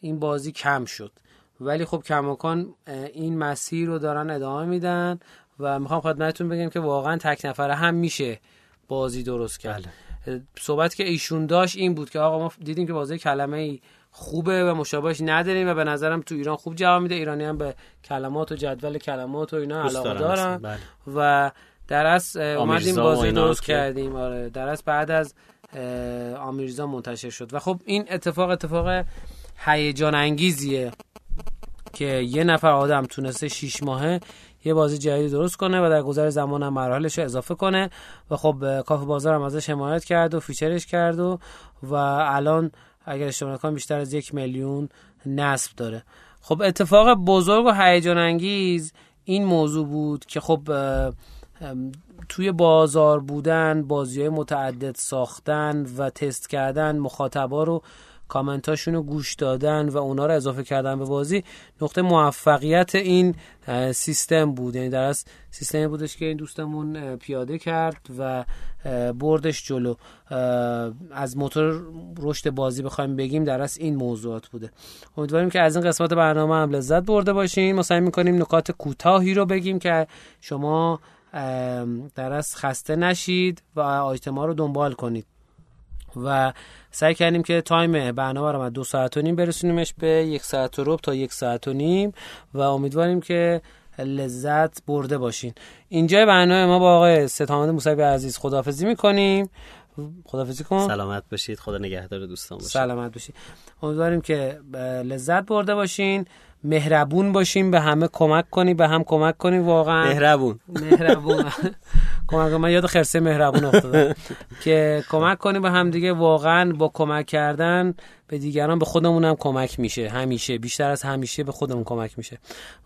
این بازی کم شد. ولی خب کماکان این مسیر رو دارن ادامه میدن و می‌خوام خدمتتون بگم که واقعا تک نفره هم میشه بازی درست کرد. بله. صحبت که ایشون داشت این بود که آقا ما دیدیم که بازی کلمه ای خوبه و مشابهش نداریم و به نظرم تو ایران خوب جواب میده. ایرانی هم به کلمات و جدول کلمات و اینا علاقه دارن بله. و در از اومدیم بازی درست کردیم. آره. در از بعد از آمیرزا منتشر شد. و خب این اتفاق اتفاق هیجان انگیزیه که یه نفر آدم تونسته شیش ماهه یه بازی جدید درست کنه و در گذر زمان هم مراحلش رو اضافه کنه. و خب کافه بازار هم ازش حمایت کرد و فیچرش کرد و و الان اگر اشتباه نکنم بیشتر از یک میلیون نصب داره. خب اتفاق بزرگ و هیجان انگیز این موضوع بود که خب توی بازار بودن بازی های متعدد ساختن و تست کردن مخاطبا رو کامنتاشون رو گوش دادن و اونا رو اضافه کردن به بازی. نقطه موفقیت این سیستم بود. یعنی در از سیستمی بودش که این دوستمون پیاده کرد و بردش جلو. از موتور رشد بازی بخوایم بگیم در از این موضوعات بوده. امیدواریم که از این قسمت برنامه هم لذت برده باشیم ما سعی می‌کنیم نکات کوتاهی رو بگیم که شما در از خسته نشید و آیتما رو دنبال کنید. و سعی کردیم که تایم برنامه رو دو ساعت و نیم برسونیمش به یک ساعت و رب تا یک ساعت و نیم. و امیدواریم که لذت برده باشین. اینجا برنامه ما با آقای ستامد موسوی عزیز خدافزی می‌کنیم. خدافزی کن. سلامت باشید. خدا نگهدار دوستان باشید. سلامت باشید. امیدواریم که لذت برده باشین. مهربون باشیم به همه کمک کنی به هم کمک کنی واقعا. مهربون. مهربون. کمک من یاد خرسه مهربون افتادم. که کمک کنی به هم دیگه واقعا با کمک کردن به دیگران به خودمون هم کمک میشه. همیشه. بیشتر از همیشه به خودمون کمک میشه.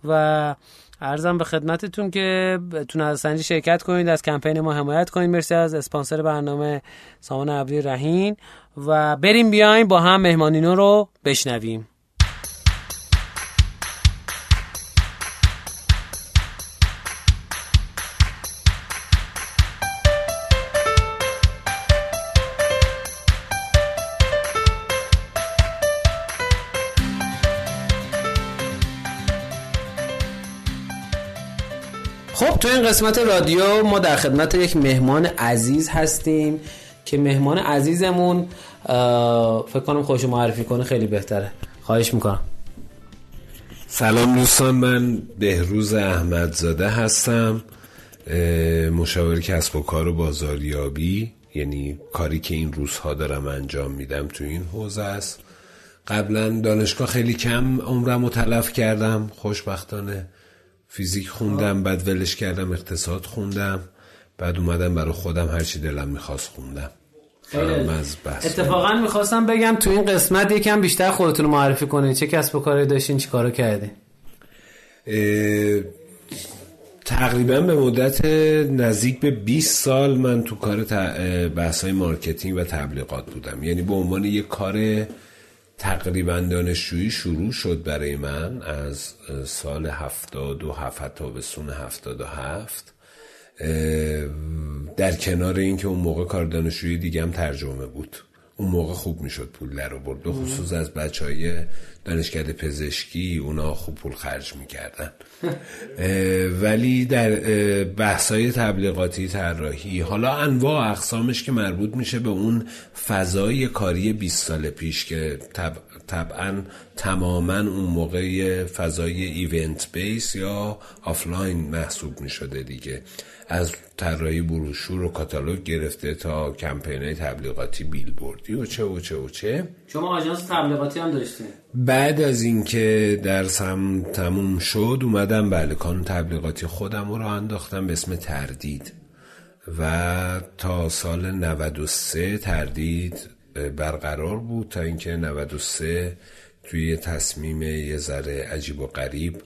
و ارزم به خدمتتون که تو نظرسنجی شرکت کنید از کمپین ما حمایت کنید. مرسی از اسپانسر برنامه سامان عبدی رهین و بریم بیایم با هم مهمانینو رو بشنویم. تو این قسمت رادیو ما در خدمت یک مهمان عزیز هستیم که مهمان عزیزمون فکر کنم خوش معرفی کنه خیلی بهتره. خواهش می‌کنم. سلام دوستان من بهروز احمدزاده هستم مشاور کسب و کار و بازاریابی یعنی کاری که این روزها دارم انجام میدم تو این حوزه است. قبلا دانشگاه خیلی کم عمرم رو تلف کردم. خوشبختانه فیزیک خوندم بعد ولش کردم اقتصاد خوندم بعد اومدم برای خودم هرچی دلم می‌خواست خوندم. اتفاقا می‌خواستم بگم تو این قسمت یکم بیشتر خودتون معرفی کنید چه کسب و کاری داشتین چی کارو کردین؟ تقریبا به مدت نزدیک به 20 سال من تو کار بحث های مارکتینگ و تبلیغات بودم. یعنی به عنوان یک کار تقریبا دانشجویی شروع شد برای من از سال هفتاد و هفت تا به سون هفتاد و هفت. در کنار اینکه اون موقع کار دانشجویی دیگه هم ترجمه بود. اون موقع خوب می‌شد پول در برد به خصوص از بچه های دانشکده پزشکی اونا خوب پول خرج می‌کردن. ولی در بحثای تبلیغاتی طراحی حالا انواع اقسامش که مربوط میشه به اون فضای کاری 20 سال پیش که طبعا تماما اون موقع فضای event base یا آفلاین محسوب می‌شده دیگه. از طراحی بروشور و کاتالوگ گرفته تا کمپینای تبلیغاتی بیلبوردی و چه و چه و چه؟ شما آژانس تبلیغاتی هم داشتین. بعد از اینکه درسم تموم شد اومدم بله کانون تبلیغاتی خودم رو انداختم به اسم تردید. و تا سال 93 تردید برقرار بود تا اینکه 93 توی تصمیم یه ذره عجیب و غریب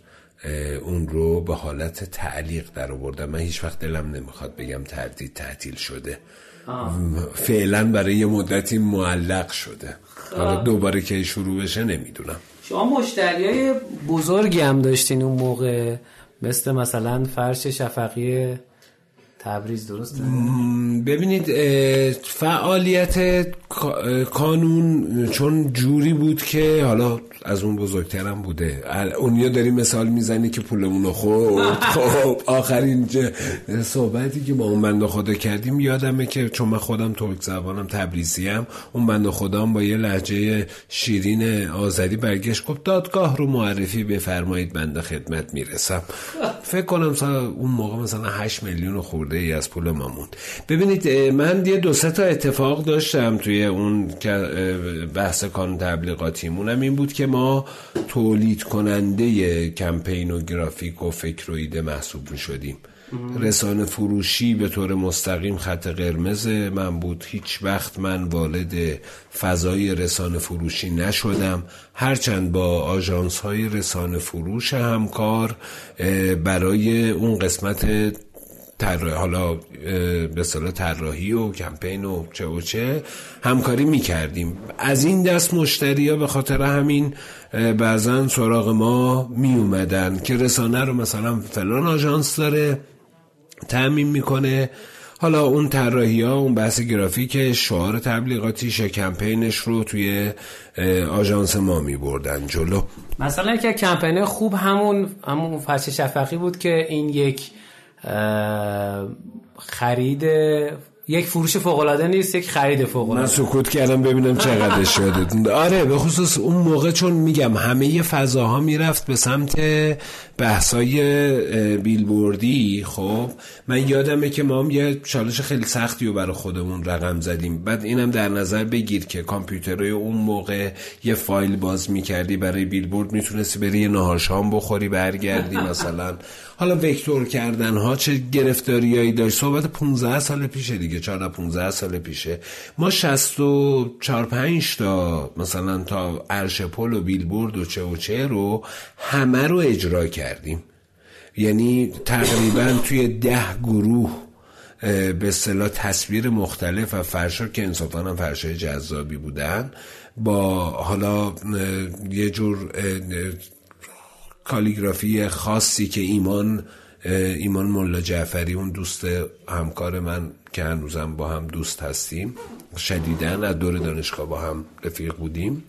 اون رو به حالت تعلیق در آوردم. من هیچ وقت دلم نمی‌خواد بگم تردید تعطیل شده. فعلا برای یه مدتی معلق شده. حالا خب. دوباره که شروع بشه نمی‌دونم. شما مشتری های بزرگی هم داشتین اون موقع. مثل مثلا فرش شفقی تبریز درسته ببینید فعالیت کانون چون جوری بود که حالا از اون بزرگترم بوده. اونیا داری مثال می‌زنی که پولمون رو خورد. خب آخرین صحبتی که با اون بند خدا کردیم یادمه که چون من خودم ترک زبانم تبریزیم اون بند خدا با یه لحجه شیرین آذری برگشت. گفت دادگاه رو معرفی بفرمایید بنده خدمت می‌رسم. فکر کنم اون موقع مثلا 8 میلیون خورده ای از پول ما موند. ببینید من یه دو سه تا اتفاق داشتم توی اون بحث کانون تبلیغاتیمونم این بود که ما تولید کننده کمپین و گرافیک و فکر و ایده محسوب می شدیم رسانه فروشی به طور مستقیم خط قرمز من بود. هیچ وقت من والد فضای رسانه فروشی نشدم. هرچند با آژانس های رسانه فروش همکار برای اون قسمت طراحی حالا به صلاح طراحی و کمپین و چه و چه همکاری می‌کردیم. از این دست مشتری ها به خاطر همین بعضا سراغ ما می اومدن که رسانه رو مثلا فلان آژانس داره تعمین می‌کنه. حالا اون طراحی ها اون بحث گرافیک شعار تبلیغاتیش کمپینش رو توی آژانس ما می بردن جلو. مثلا که کمپین خوب همون همون فصل شفقی بود که این یک خرید یک فروش فوق العاده نیست یک خرید فوق العاده من سکوت کردم ببینم چقدر شده آره به خصوص اون موقع چون میگم همه فضاها می‌رفت به سمت بحثای بیلبوردی خب. من یادمه که ما هم یه چالش خیلی سختی رو برای خودمون رقم زدیم. بعد اینم در نظر بگیر که کامپیوترهای اون موقع یه فایل باز می‌کردی برای بیلبورد می‌تونستی بری یه نهارشام بخوری برگردی مثلا. حالا وکتور کردن ها چه گرفتاریایی داشت؟ صحبت 15 سال پیشه دیگه 14 15 سال پیشه. ما 64 5 تا مثلا تا عرش پل و بیلبورد و چه و چه رو همه رو اجرا کردیم. یعنی تقریبا توی ده گروه به اصطلاح تصویر مختلف و فرشا که انصافا هم فرشای جذابی بودن با حالا یه جور کالیگرافی خاصی که ایمان ایمان ملا جعفری اون دوست همکار من که هنوزم با هم دوست هستیم. شدیدن از دور دانشگاه با هم رفیق بودیم.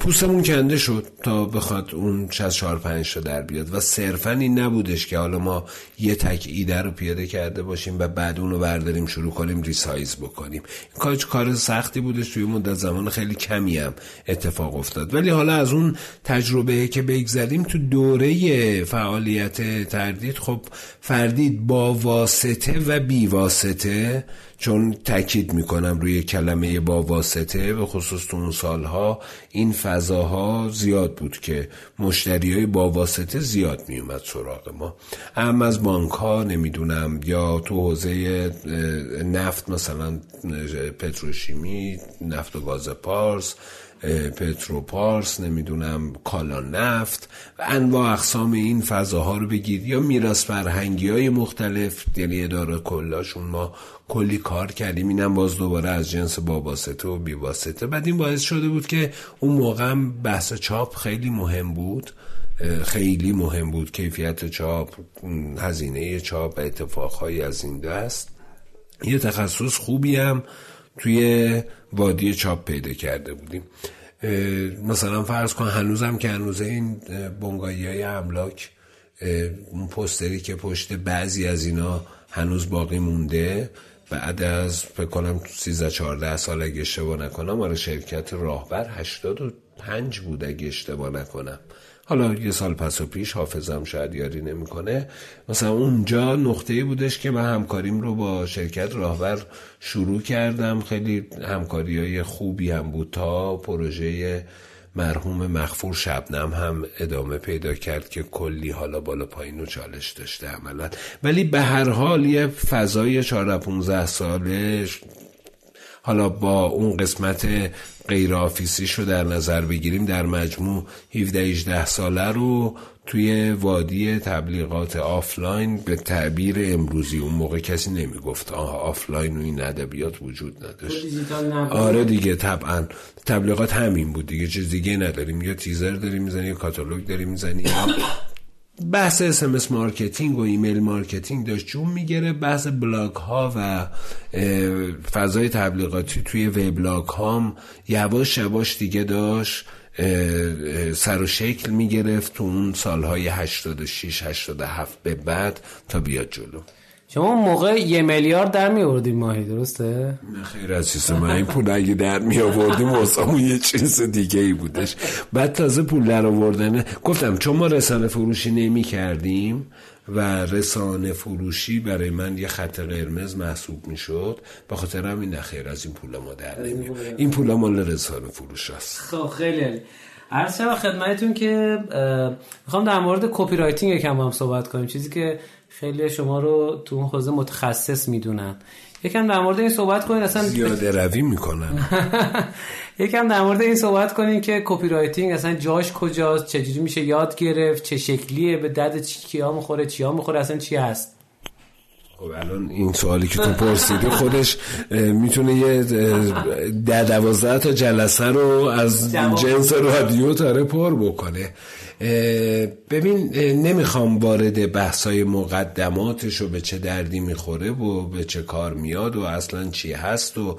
پوستمون کنده شد تا بخواد اون 64 5 رو در بیاد. و صرفا این نبودش که حالا ما یه تک ایده رو پیاده کرده باشیم و بعد اون رو برداریم شروع کنیم ریسایز بکنیم. این کار کار سختی بودش. توی مدت زمان خیلی کمی هم اتفاق افتاد. ولی حالا از اون تجربه که بگذریم تو دوره فعالیت تردید خب فردید با واسطه و بی واسطه چون تاکید می‌کنم روی کلمه با واسطه به خصوص تو اون سالها این فضاها زیاد بود که مشتری های با واسطه زیاد میومد سراغ ما. هم از بانک ها نمی‌دونم یا تو حوزه نفت مثلا پتروشیمی نفت و گاز پارس پتروپارس نمی‌دونم کالا نفت و انواع اقسام این فضاها رو بگیر. یا میراث فرهنگی های مختلف یعنی اداره کلاشون ما کلی کار کردیم. اینم باز دوباره از جنس باباسته و بیواسطه بعد این باعث شده بود که اون موقع بحث چاپ خیلی مهم بود. خیلی مهم بود. کیفیت چاپ هزینه چاپ اتفاقهایی از این دست. یه تخصص خوبی هم توی وادی چاپ پیدا کرده بودیم. مثلا فرض کن هنوزم که هنوز این بنگایی های املاک اون پستری که پشت بعضی از اینا هنوز باقی مونده بعد از فکر کنم 13 14 سال اگه اشتباه نکنم آره شرکت راهبر 85 بود اگه اشتباه نکنم. حالا یه سال پس و پیش حافظم شاید یاری نمی‌کنه. مثلا اونجا نقطه بودش که من همکاریم رو با شرکت راهبر شروع کردم. خیلی همکاری های خوبی هم بود تا پروژه مرحوم مخفور شبنم هم ادامه پیدا کرد که کلی حالا بالا پایین و چالش داشته عملا. ولی به هر حال یه فضای 14 15 سالش حالا با اون قسمت غیر آفیسیش رو در نظر بگیریم در مجموع 17 18 ساله رو توی وادی تبلیغات آفلاین به تعبیر امروزی اون موقع کسی نمی‌گفت آها آفلاین و این ادبیات وجود نداشت. آره دیگه طبعا. تبلیغات همین بود دیگه چیز دیگه نداریم. یا تیزر داریم می‌زنی یا کاتالوگ داریم می‌زنی یا بحث SMS marketing و email marketing داشت جون می‌گیره. بحث بلاگ ها و فضای تبلیغاتی توی وبلاگ هام یواش یواش دیگه داشت سر و شکل می‌گرفت تو اون سالهای 86 87 به بعد تا بیاد جلو. شما موقع یه میلیارد در می آوردیم ماهی درسته؟ خیر عزیز من این پول اگه در می آوردیم واسمون یه چیز دیگه ای بودش. بعد تازه پول در آوردن گفتم چون ما رسانه فروشی نمی کردیم و رسانه فروشی برای من یه خط قرمز محسوب می شد به خاطر همین نخیر از این پول ما در نمی این پول مال رسانه فروش هست خب خیلی علی عرض خدمتتون که می‌خوام در مورد copywriting یکم با هم صحبت کنیم. چیزی که خیلی شما رو تو اون حوزه متخصص می‌دونن. یکم در مورد این صحبت کنین اصلا زیاده روی می‌کنن. یکم در مورد این صحبت کنین که copywriting اصلا جاش کجاست چجوری میشه یاد گرفت چه شکلیه به درد کیا می‌خوره چیا می‌خوره اصلا چی هست؟ خب الان این سوالی که تو پرسیدی خودش می‌تونه یه ده دوازده تا جلسه رو از جنس رادیو تاره پر بکنه. ببین نمی‌خوام وارد بحثای مقدماتش و به چه دردی می‌خوره و به چه کار میاد و اصلا چی هست و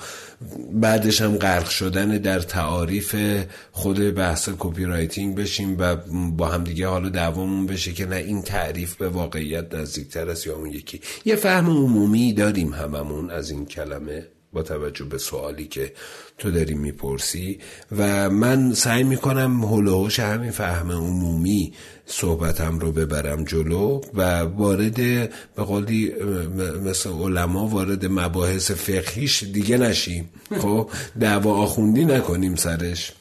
بعدش هم غرق شدن در تعاریف خود بحث copywriting بشیم و با هم دیگه حالا دعوامون بشه که نه این تعریف به واقعیت نزدیکتر است یا اون یکی. یه فهم عمومی داریم هممون از این کلمه. با توجه به سوالی که تو داری می‌پرسی. و من سعی می‌کنم هلوهوش همین فهم عمومی صحبتم رو ببرم جلو و وارد به قولی مثل علما وارد مباحث فقهیش دیگه نشیم. خب دعوا آخوندی نکنیم سرش.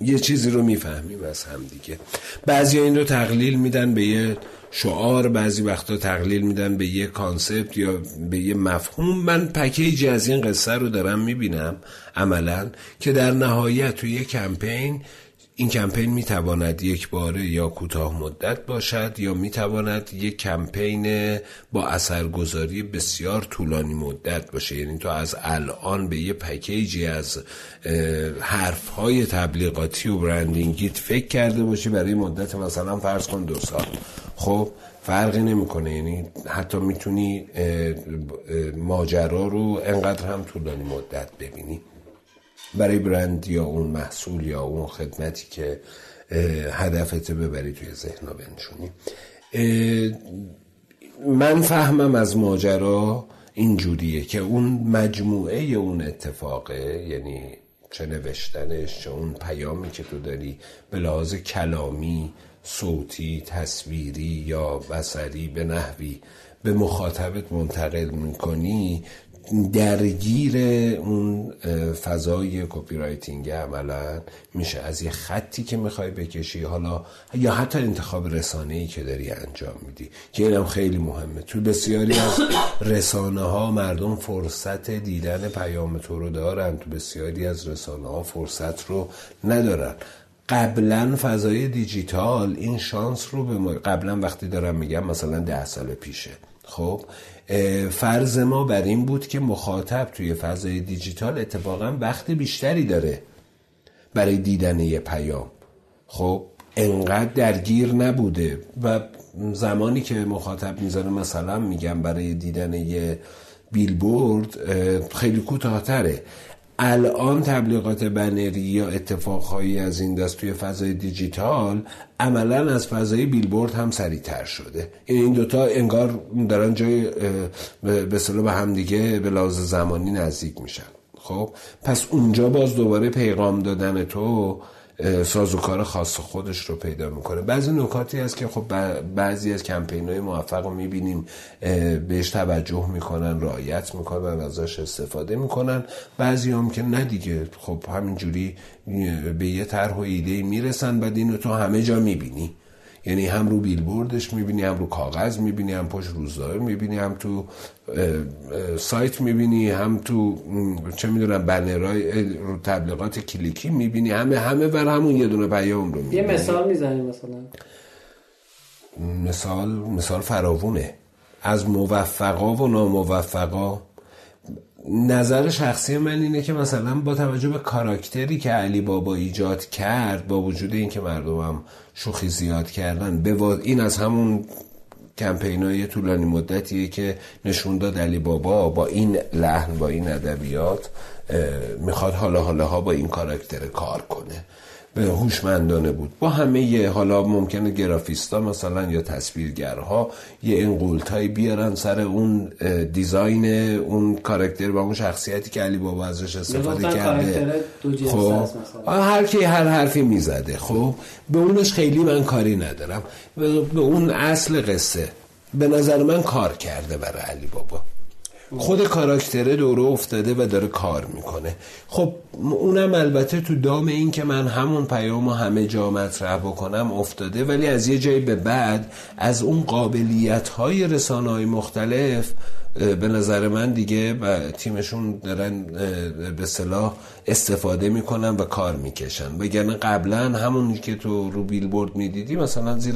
یه چیزی رو می‌فهمیم از هم دیگه. بعضی این رو تقلیل میدن به یه شعار بعضی وقتا تقلیل میدن به یه کانسپت یا به یه مفهوم. من پکیجی از این قصه رو دارم می‌بینم عملا که در نهایت توی یه کمپین این کمپین می‌تواند یک باره یا کوتاه مدت باشد یا می‌تواند یک کمپین با اثرگذاری بسیار طولانی مدت باشه. یعنی تو از الان به یه پکیجی از حرف های تبلیغاتی و برندینگیت فکر کرده باشی برای مدت مثلا فرض کن دو سال. خب فرقی نمی‌کنه. یعنی حتی می‌تونی ماجرا رو انقدر هم طولانی مدت ببینی. برای برند یا اون محصول یا اون خدمتی که هدفت ببری توی ذهن بنشونی. من فهمم از ماجرا اینجوریه که اون مجموعه اون اتفاقه یعنی چه نوشتنش چه اون پیامی که تو داری به لحاظ کلامی صوتی تصویری یا بصری به نحوی به مخاطبت منتقل می‌کنی درگیر اون فضای copywriting عملا میشه. از یه خطی که می‌خوای بکشی حالا یا حتی انتخاب رسانه ای که داری انجام میدی که اینم خیلی مهمه. تو بسیاری از رسانه ها مردم فرصت دیدن پیام تو رو دارن. تو بسیاری از رسانه ها فرصت رو ندارن. قبلا فضای دیجیتال این شانس رو به قبلا وقتی دارم میگم مثلا ده سال پیشه. خب؟ فرض ما بر این بود که مخاطب توی فضای دیجیتال اتفاقا وقت بیشتری داره برای دیدن یه پیام. خب انقدر درگیر نبوده و زمانی که مخاطب می‌ذاره مثلا میگم برای دیدن یه بیلبورد خیلی کوتاهتره. الان تبلیغات بنری یا اتفاقهایی از این دست توی فضای دیجیتال عملا از فضای بیلبورد هم سریعتر شده. این دوتا انگار دارن جای به به هم دیگه به لحاظ زمانی نزدیک میشن. خب پس اونجا باز دوباره پیغام دادن تو سازوکار خاص خودش رو پیدا می‌کنه. بعضی نکاتی هست که خب بعضی از کمپین های موفق رو می‌بینیم بهش توجه می‌کنن رعایت می‌کنن ازش استفاده می‌کنن. بعضی هم که نه دیگه. خب همینجوری به یه طرح و ایده می‌رسن بعد اینو تو همه جا می‌بینی. یعنی هم رو بیلبوردش می‌بینی هم رو کاغذ می‌بینی هم پشت روزدار می‌بینی هم تو سایت می‌بینی هم تو چه می‌دونم بنرهای رو تبلیغات کلیکی می‌بینی. همه همه بر همون یه دونه پیام رو می‌بینی. یه مثال می‌زنی مثلا. مثال مثال فراوونه. از موفقا و ناموفقا نظر شخصی من اینه که مثلا با توجه به کاراکتری که علی بابا ایجاد کرد با وجود اینکه مردمم شوخی زیاد کردن به این از همون کمپین های طولانی مدتیه که نشون داد علی بابا با این لحن با این ادبیات می‌خواد حالا حالا ها با این کاراکتر کار کنه. هوشمندانه بود. با همه یه حالا ممکنه گرافیستا مثلا یا تصویرگرها یه این بیارن سر اون دیزاین اون کاراکتر و اون شخصیتی که علی بابا ازش استفاده کرده. خب هر کی هر حرفی می‌زده. خب به اونش خیلی من کاری ندارم. به اون اصل قصه. به نظر من کار کرده برای علی بابا. خود کاراکتره دوره افتاده و داره کار می‌کنه. خب اونم البته تو دام این که من همون پیام و همه جا مطرح بکنم افتاده ولی از یه جایی به بعد از اون قابلیت های رسانه های مختلف به نظر من دیگه و تیمشون دارن به صلاح استفاده می‌کنن و کار می‌کشن. وگرنه قبلا همون که تو رو بیلبورد می‌دیدی مثلا زیر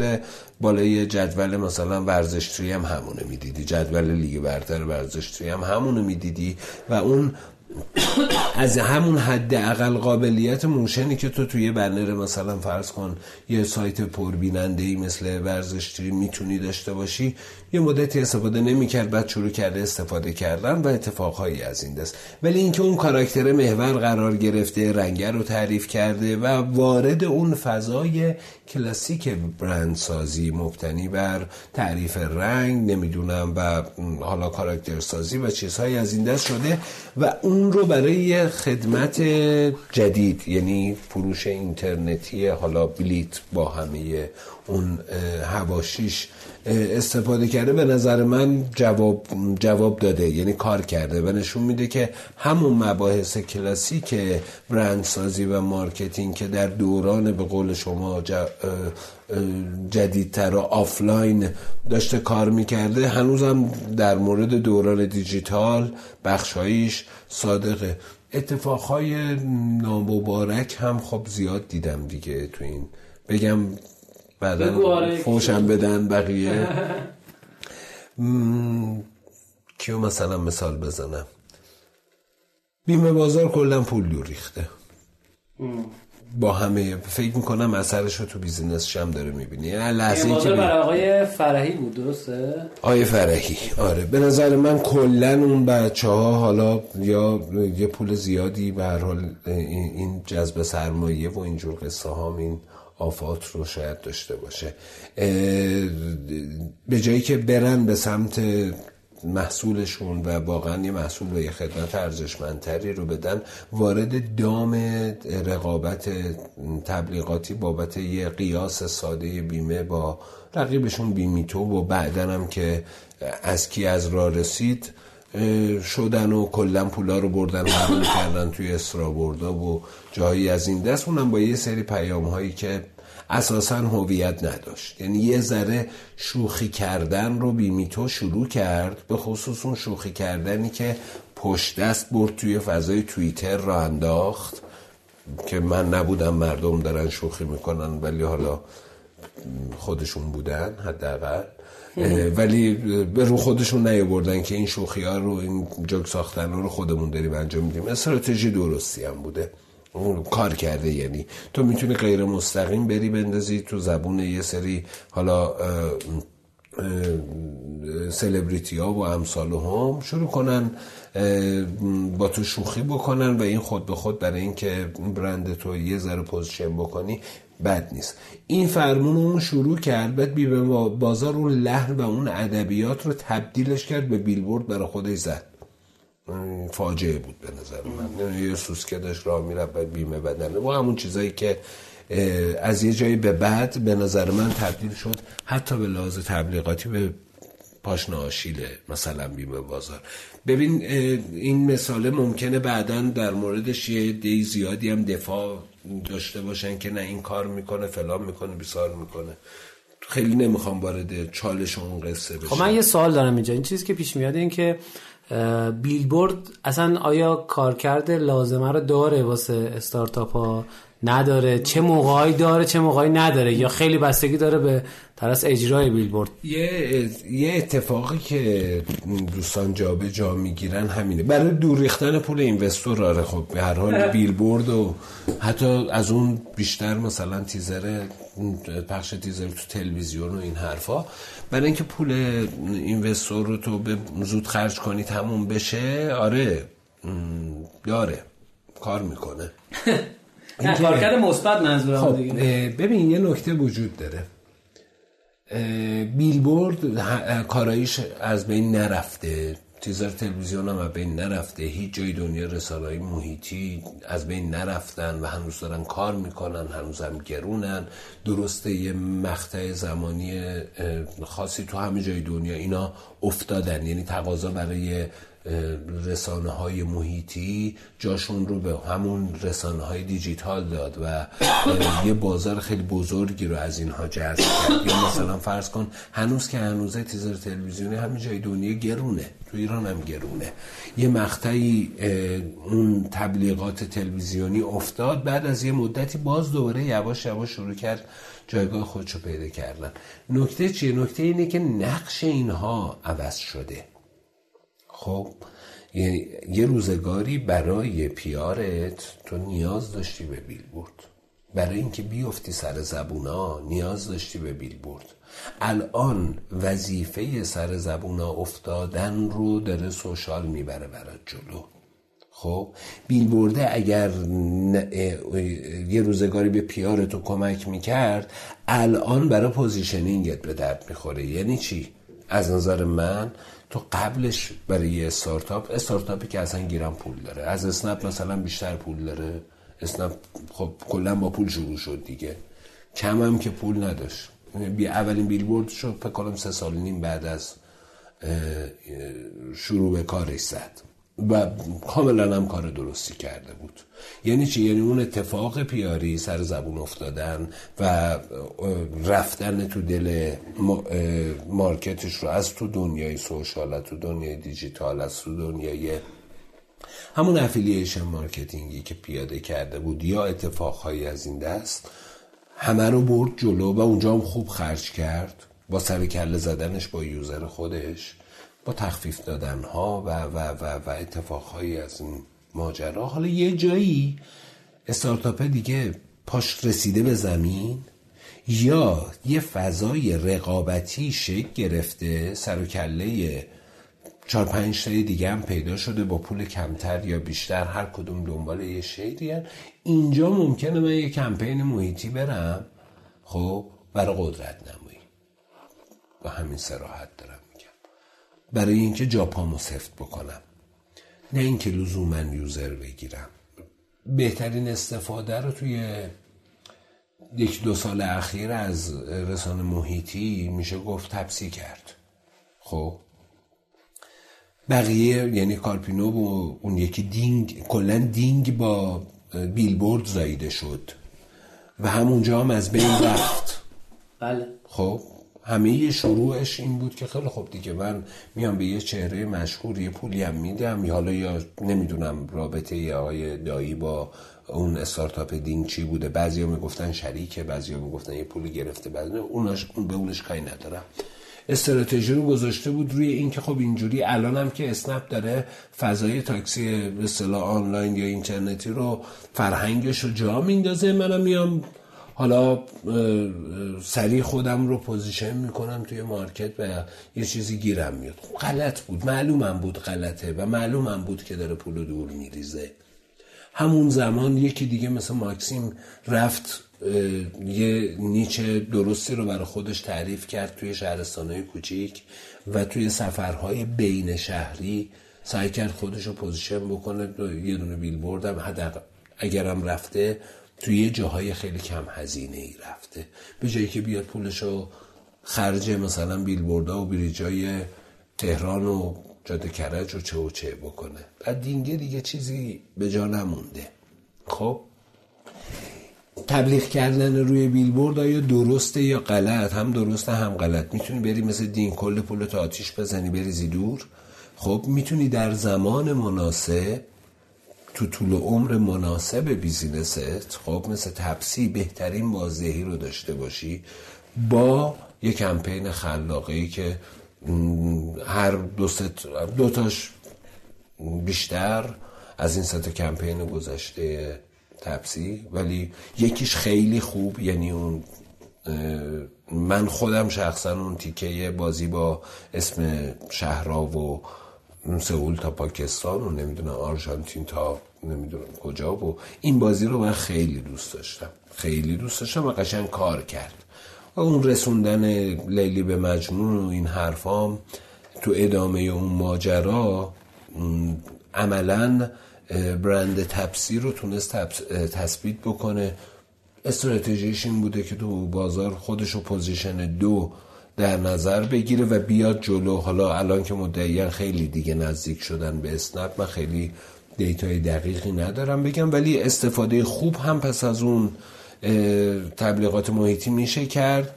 بالای جدول مثلا ورزشتری هم همونه می‌دیدی. جدول لیگ برتر ورزشتری هم همونو می‌دیدی. و اون از همون حد اقل قابلیت موشنی که تو توی بنر مثلا فرض کن یه سایت پربیننده ای مثل ورزشتری می‌تونی داشته باشی یه مدتی استفاده نمی‌کرد بعد شروع کرده استفاده کردن و اتفاقهایی از این دست. ولی اینکه اون کاراکتر محور قرار گرفته رنگر رو تعریف کرده و وارد اون فضای کلاسیک برندسازی مبتنی بر تعریف رنگ نمی‌دونم و حالا کاراکتر سازی و چیزهایی از این دست شده و اون رو برای خدمت جدید یعنی فروش اینترنتی حالا بلیت با همه اون حواشیش استفاده کرده به نظر من جواب, جواب داده یعنی کار کرده و نشون میده که همون مباحث کلاسیک برندسازی و marketing که در دوران به قول شما جدیدتر و آفلاین داشته کار می‌کرده هنوزم در مورد دوران دیجیتال بخشاییش صادقه. اتفاقهای نامبارک هم خب زیاد دیدم دیگه تو این. بگم بعدا آره، فوشم بدن بقیه. کیو مثلا مثال بزنم؟ بیمه بازار کلا پول دور ریخته. با همه فکر می‌کنم اثرش رو تو بیزینس شم داره می‌بینی. لحظه که برای آقای فرحی بود درسته؟ آقای فرحی آره. به نظر من کلا اون بچه ها حالا یا یه پول زیادی به هر حال این جذب سرمایه و اینجور قصه ها این آفات رو شاید داشته باشه. به جایی که برن به سمت محصولشون و واقعا یه محصول و یه خدمت ارزشمندتری رو بدن وارد دام رقابت تبلیغاتی بابت یه قیاس ساده بیمه با رقیبشون بیمیتو و بعدن هم که از کی از را رسید شدن و کلا پولا رو بردن و کردن توی اسرابوردا و جایی از این دست اونم با یه سری پیام هایی که اساسا هویت نداشت. یعنی یه ذره شوخی کردن رو بیمیتو شروع کرد به خصوص اون شوخی کردنی که پشت دست برد توی فضای توییتر را انداخت که من نبودم مردم دارن شوخی می‌کنن ولی حالا خودشون بودن حداقل. ولی به رو خودشون نیاوردن که این شوخی ها رو این جوک ساختن رو خودمون داریم انجام میدیم. استراتژی درستی هم بوده. کار کرده یعنی تو می‌تونی غیر مستقیم بری بندازی تو زبون یه سری حالا سلبریتی ها و امثال هم شروع کنن با تو شوخی بکنن و این خود به خود برای اینکه برند تو یه ذره position بکنی بد نیست. این فرمون اون شروع کرد بعد بیمه بازار اون لحن و اون ادبیات رو تبدیلش کرد به بیلبورد برای خودش زد. فاجعه بود به نظر من. یه سوسکه داشت راه می‌رفت بیمه بدنه و همون چیزایی که از یه جایی به بعد به نظر من تبدیل شد حتی به لحاظ تبلیغاتی به پاشنه آشیله مثلا بیمه بازار. ببین این مثاله ممکنه بعدا در موردش یه دی زیادی هم دفاع داشته باشن که نه این کار می‌کنه فلان می‌کنه بیسار می‌کنه. خیلی نمی‌خوام وارد چالش اون قصه بشم. خب من یه سوال دارم اینجا. این چیزی که پیش میاد این که بیلبورد اصلا آیا کارکرد لازمه رو داره واسه استارتاپ ها؟ نداره. چه موقعی داره چه موقعی نداره. یا خیلی بستگی داره به طرز اجرای بیلبورد. یه یه اتفاقی که دوستان جا به جا می‌گیرن همینه. برای دور ریختن پول اینوستور آره خب به هر حال بیلبورد و حتی از اون بیشتر مثلا تیزر پخش تیزر تو تلویزیون و این حرفا. برای اینکه پول اینوستور رو تو به زود خرج کنی تموم بشه آره داره. کار می‌کنه. نه کارکرد مثبت منظورم خب ببین یه نکته وجود داره. بیلبورد کاراییش از بین نرفته. تیزر تلویزیون هم از بین نرفته. هیچ جای دنیا رسالای محیطی از بین نرفتن و هنوز دارن کار می‌کنن هنوز هم گرونن. درسته یه مقطع زمانی خاصی تو همه جای دنیا اینا افتادن. یعنی تقاضا برای رسانه های محیطی جاشون رو به همون رسانه های دیجیتال داد و یه بازار خیلی بزرگی رو از اینها جذب کرد. یا مثلا فرض کن هنوز که هنوزه تیزر تلویزیونی همین جای دنیا گرونه. تو ایران هم گرونه. یه مقطعی اون تبلیغات تلویزیونی افتاد. بعد از یه مدتی باز دوباره یواش یواش شروع کرد جایگاه خودشو پیدا کردن. نکته چیه؟ نکته اینه که نقش اینها عوض شده. خب یه روزگاری برای پیارت تو نیاز داشتی به بیلبورد. برای اینکه بیفتی سر زبونا نیاز داشتی به بیلبورد. الان وظیفه سر زبونا افتادن رو داره سوشال می‌بره برات جلو. خب بیلبورده اگر یه روزگاری به PR تو کمک می‌کرد الان برای positioning ت به درد می‌خوره. یعنی چی؟ از نظر من تو قبلش برای یه استارتاپ استارتاپی که اصلا گیرم پول داره. از اسنپ مثلا بیشتر پول داره. اسنپ خب کلا با پول شروع شد دیگه. کم هم که پول نداشت. بی اولین بیلبوردشو فکر کنم سه سال نیم بعد از شروع به کارش زد. و کاملا هم کار درستی کرده بود. یعنی چی؟ یعنی اون اتفاق PR ی سر زبون افتادن و رفتن تو دل market ش رو از تو دنیای social تو دنیای دیجیتال از تو دنیای همون affiliation marketing ی که پیاده کرده بود یا اتفاقهایی از این دست همه رو برد جلو و اونجا هم خوب خرج کرد. با سر کله زدنش با user خودش. با تخفیف دادن ها و و و و اتفاقهایی از این ماجرا. حالا یه جایی استارتاپ دیگه پاش رسیده به زمین یا یه فضای رقابتی شکل گرفته سر و کله چهار پنج تای دیگه هم پیدا شده با پول کمتر یا بیشتر هر کدوم دنبال یه شیری اینجا ممکنه من یه کمپین محیطی برم خب برای قدرت نمایی. با همین سراحت دارم. برای اینکه جاپامو سفت بکنم. نه اینکه لزوما یوزر بگیرم. بهترین استفاده رو توی یک دو سال اخیر از رسانه محیطی میشه گفت تپسی کرد. خب؟ بقیه یعنی کارپینو و اون یکی دینگ کلا دینگ با بیلبورد زایده شد. و همونجا هم از بین رفت. بله. خب؟ همه شروعش این بود که خیلی خوب دیگه من میام به یه چهره مشهور یه پولی هم میدم. یا حالا یا نمی‌دونم رابطه یه آقای دایی با اون استارتاپ دینگ چی بوده. بعضی ها می‌گفتن شریکه بعضی ها می‌گفتن یه پولی گرفته. بعضی اوناش اون به اونش کاری ندارم. استراتژی رو گذاشته بود روی اینکه خب اینجوری الان هم که اسنپ داره فضای تاکسی به آنلاین یا اینترنتی رو فرهنگش رو جا میندازه. منم میام حالا سریع خودم رو position می‌کنم توی market و یه چیزی گیرم میاد. خب غلط بود. معلومم بود غلطه و معلومم بود که داره پول دور میریزه. همون زمان یکی دیگه مثل ماکسیم رفت یه niche درستی رو برای خودش تعریف کرد توی شهرستانهای کوچیک و توی سفرهای بین شهری سعی کرد خودش رو position بکنه. یه دونه بیلبوردم نزد اگرم رفته توی یه جاهای خیلی کم هزینه ای رفته. به جایی که بیاد پولشو خرج مثلا بیلبوردها و بریجای تهران و جاده کرج و چه و چه بکنه. بعد دینگ دیگه چیزی به جا نمونده. خب؟ تبلیغ کردن روی بیلبورد آیا درسته یا غلط؟ هم درسته هم غلط. می‌تونی بری مثل دینگ کل پول آتیش بزنی بریزی دور؟ خب می‌تونی در زمان مناسب تو طول عمر مناسب بیزینست؟ خب مثل تپسی بهترین بازدهی رو داشته باشی با یه کمپین خلاقی که هر دو دوتاش بیشتر از این سطح کمپین گذشته تپسی ولی یکیش خیلی خوب یعنی اون من خودم شخصا اون تیکه بازی با اسم شهرها و سئول تا پاکستان و نمی‌دونم آرژانتین تا نمی‌دونم کجا و این بازی رو من خیلی دوست داشتم. خیلی دوست داشتم و قشنگ کار کرد. اون رسوندن لیلی به مجنون و این حرفام تو ادامه اون ماجرا عملا برند تپسی رو تونست تثبیت بکنه. استراتژیش این بوده که تو بازار خودش رو position دو در نظر بگیره و بیاد جلو. حالا الان که مدعیان خیلی دیگه نزدیک شدن به اسنپ من خیلی data ی دقیقی ندارم بگم ولی استفاده خوب هم پس از اون تبلیغات محیطی میشه کرد.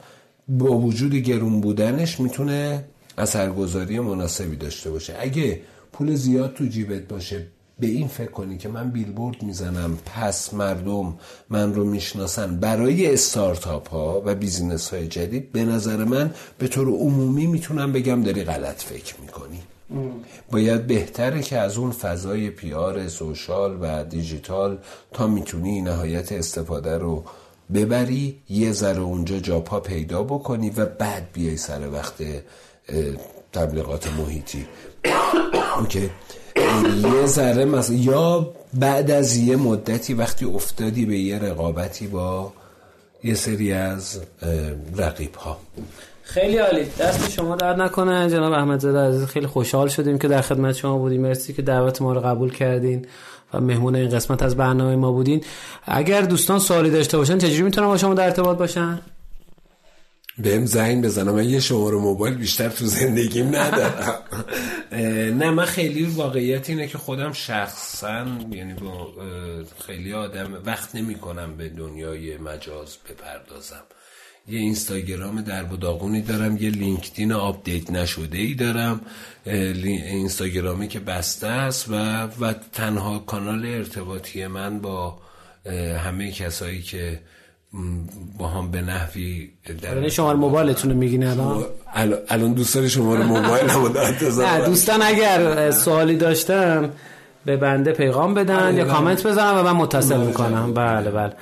با وجود گرون بودنش می‌تونه اثرگذاری مناسبی داشته باشه. اگه پول زیاد تو جیبت باشه به این فکر کنی که من بیلبورد می‌زنم پس مردم من رو می‌شناسن برای استارتاپ ها و business های جدید به نظر من به طور عمومی می‌تونم بگم داری غلط فکر می‌کنی. باید بهتره که از اون فضای پیار سوشال و دیجیتال تا می‌تونی نهایت استفاده رو ببری یه ذره اونجا جاپا پیدا بکنی و بعد بیای سر وقت تبلیغات محیطی. اوکی. یه ذره مثلا یا بعد از یه مدتی وقتی افتادی به یه رقابتی با یه سری از رقیب ها خیلی عالی. دست شما درد نکنه جناب احمد زاده عزیز. خیلی خوشحال شدیم که در خدمت شما بودیم. مرسی که دعوت ما رو قبول کردین و مهمون این قسمت از برنامه ما بودین. اگر دوستان سوالی داشته باشن چجوری می‌تونن با شما در ارتباط باشن؟ بهم زنگ بزنم من یه شماره موبایل بیشتر تو زندگیم ندارم. نه من خیلی واقعیت اینه که خودم شخصا یعنی با خیلی آدم وقت نمی کنم به دنیای مجاز بپردازم. یه اینستاگرام در داغونی دارم یه لینکدین update نشده ای دارم اینستاگرامی که بسته است و, و تنها کانال ارتباطی من با همه کسایی که با هم به نحوی در شماره موبایلتون رو میگین الان؟ الان دوستان شماره موبایل هم نه دوستان اگر سوالی داشتن به بنده پیغام بدن یا کامنت بزنن و من متصل می‌کنم. بله بله.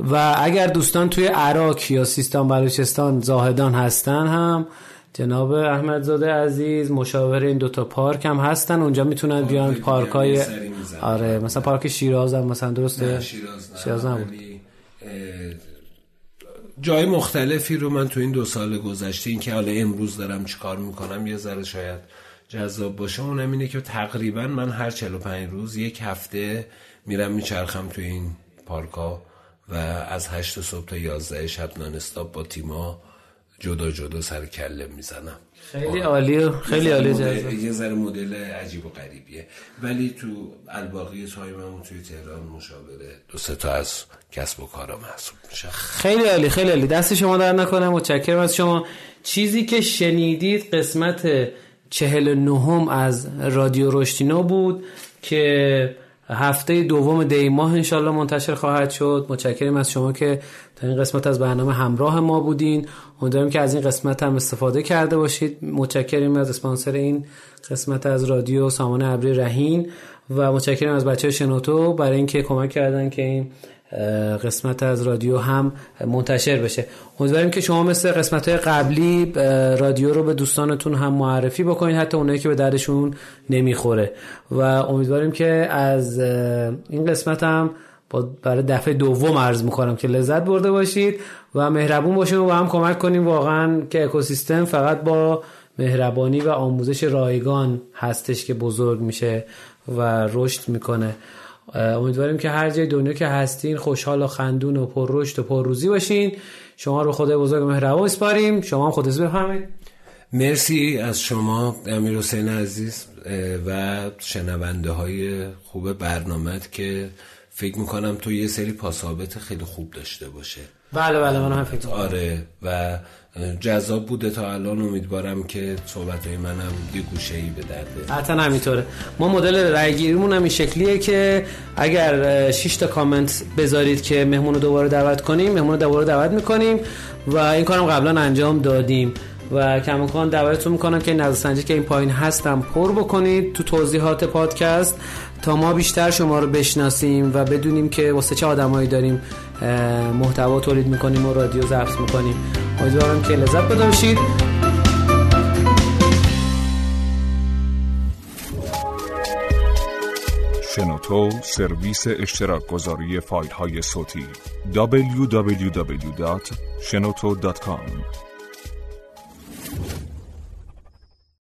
و اگر دوستان توی عراق یا سیستان بلوچستان زاهدان هستن هم جناب احمدزاده عزیز مشاور این دوتا پارک هم هستن. اونجا می‌تونن بیان پارک های آره مثلا پارک شیراز هم مثلا درسته؟ شیراز, شیراز نبود جای مختلفی رو من تو این دو سال گذشته این که حالا امروز دارم چیکار می‌کنم یه ذره شاید جذاب باشه. اونم اینه که تقریبا من هر 45 روز یک هفته میرم میچرخم تو این پارکا و از هشت صبح تا یازده شب نانستاب با تیما جدا جدا سر کله می‌زنم. خیلی عالی خیلی عالی یه ذره مدل عجیب و غریبیه. ولی تو الباقی تایممون توی تهران مشاوره دو سه تا از کسب و کارا محسوب میشه. خیلی عالی خیلی عالی. دست شما در نکنم متشکرم از شما. چیزی که شنیدید قسمت چهل نهم از رادیو رشتینا بود که هفته دوم دی ماه انشالله منتشر خواهد شد. متشکرم از شما که تا این قسمت از برنامه همراه ما بودین. امیدوارم که از این قسمت هم استفاده کرده باشید. متشکرم از اسپانسر این قسمت از رادیو سامان ابری رهین و متشکرم از بچه شنوتو برای اینکه کمک کردن که این قسمت از رادیو هم منتشر بشه. امیدواریم که شما مثل قسمت های قبلی رادیو رو به دوستانتون هم معرفی بکنید حتی اونایی که به دردشون نمی‌خوره. و امیدواریم که از این قسمت هم برای دفعه دوم عرض می‌کنم که لذت برده باشید و مهربون باشیم و هم کمک کنیم. واقعا که اکوسیستم فقط با مهربانی و آموزش رایگان هستش که بزرگ میشه و رشد می‌کنه. امیدواریم که هر جای دنیا که هستین خوشحال و خندون و پر رشد و پر روزی باشین. شما رو خدای بزرگ مهربان اسپاریم. شما هم خودتون بفهمید مرسی از شما امیر حسین عزیز و شنونده های خوب برنامه که فکر می‌کنم تو یه سری پاسابت خیلی خوب داشته باشه. بله بله من هم فکر آره و جذاب بوده تا الان. امیدوارم که صحبت های منم یه گوشه ای به درده حتما همینطوره. ما مدل رایگیریمون هم این شکلیه که اگر 6 تا کامنت بذارید که مهمون رو دوباره دعوت کنیم مهمون رو دوباره دعوت می‌کنیم و این کارم قبلا انجام دادیم. و کماکان دعوتتون می‌کنم که نظرسنجی که این پایین هستم پر بکنید تو توضیحات پادکست. تا ما بیشتر شما رو بشناسیم و بدونیم که واسه چه آدمایی داریم محتوا تولید می‌کنیم و رادیو ضبط می‌کنیم. امیدوارم که لذت باشید. شنوتو سرویس اشتراک گذاری فایل های صوتی www.shenoto.com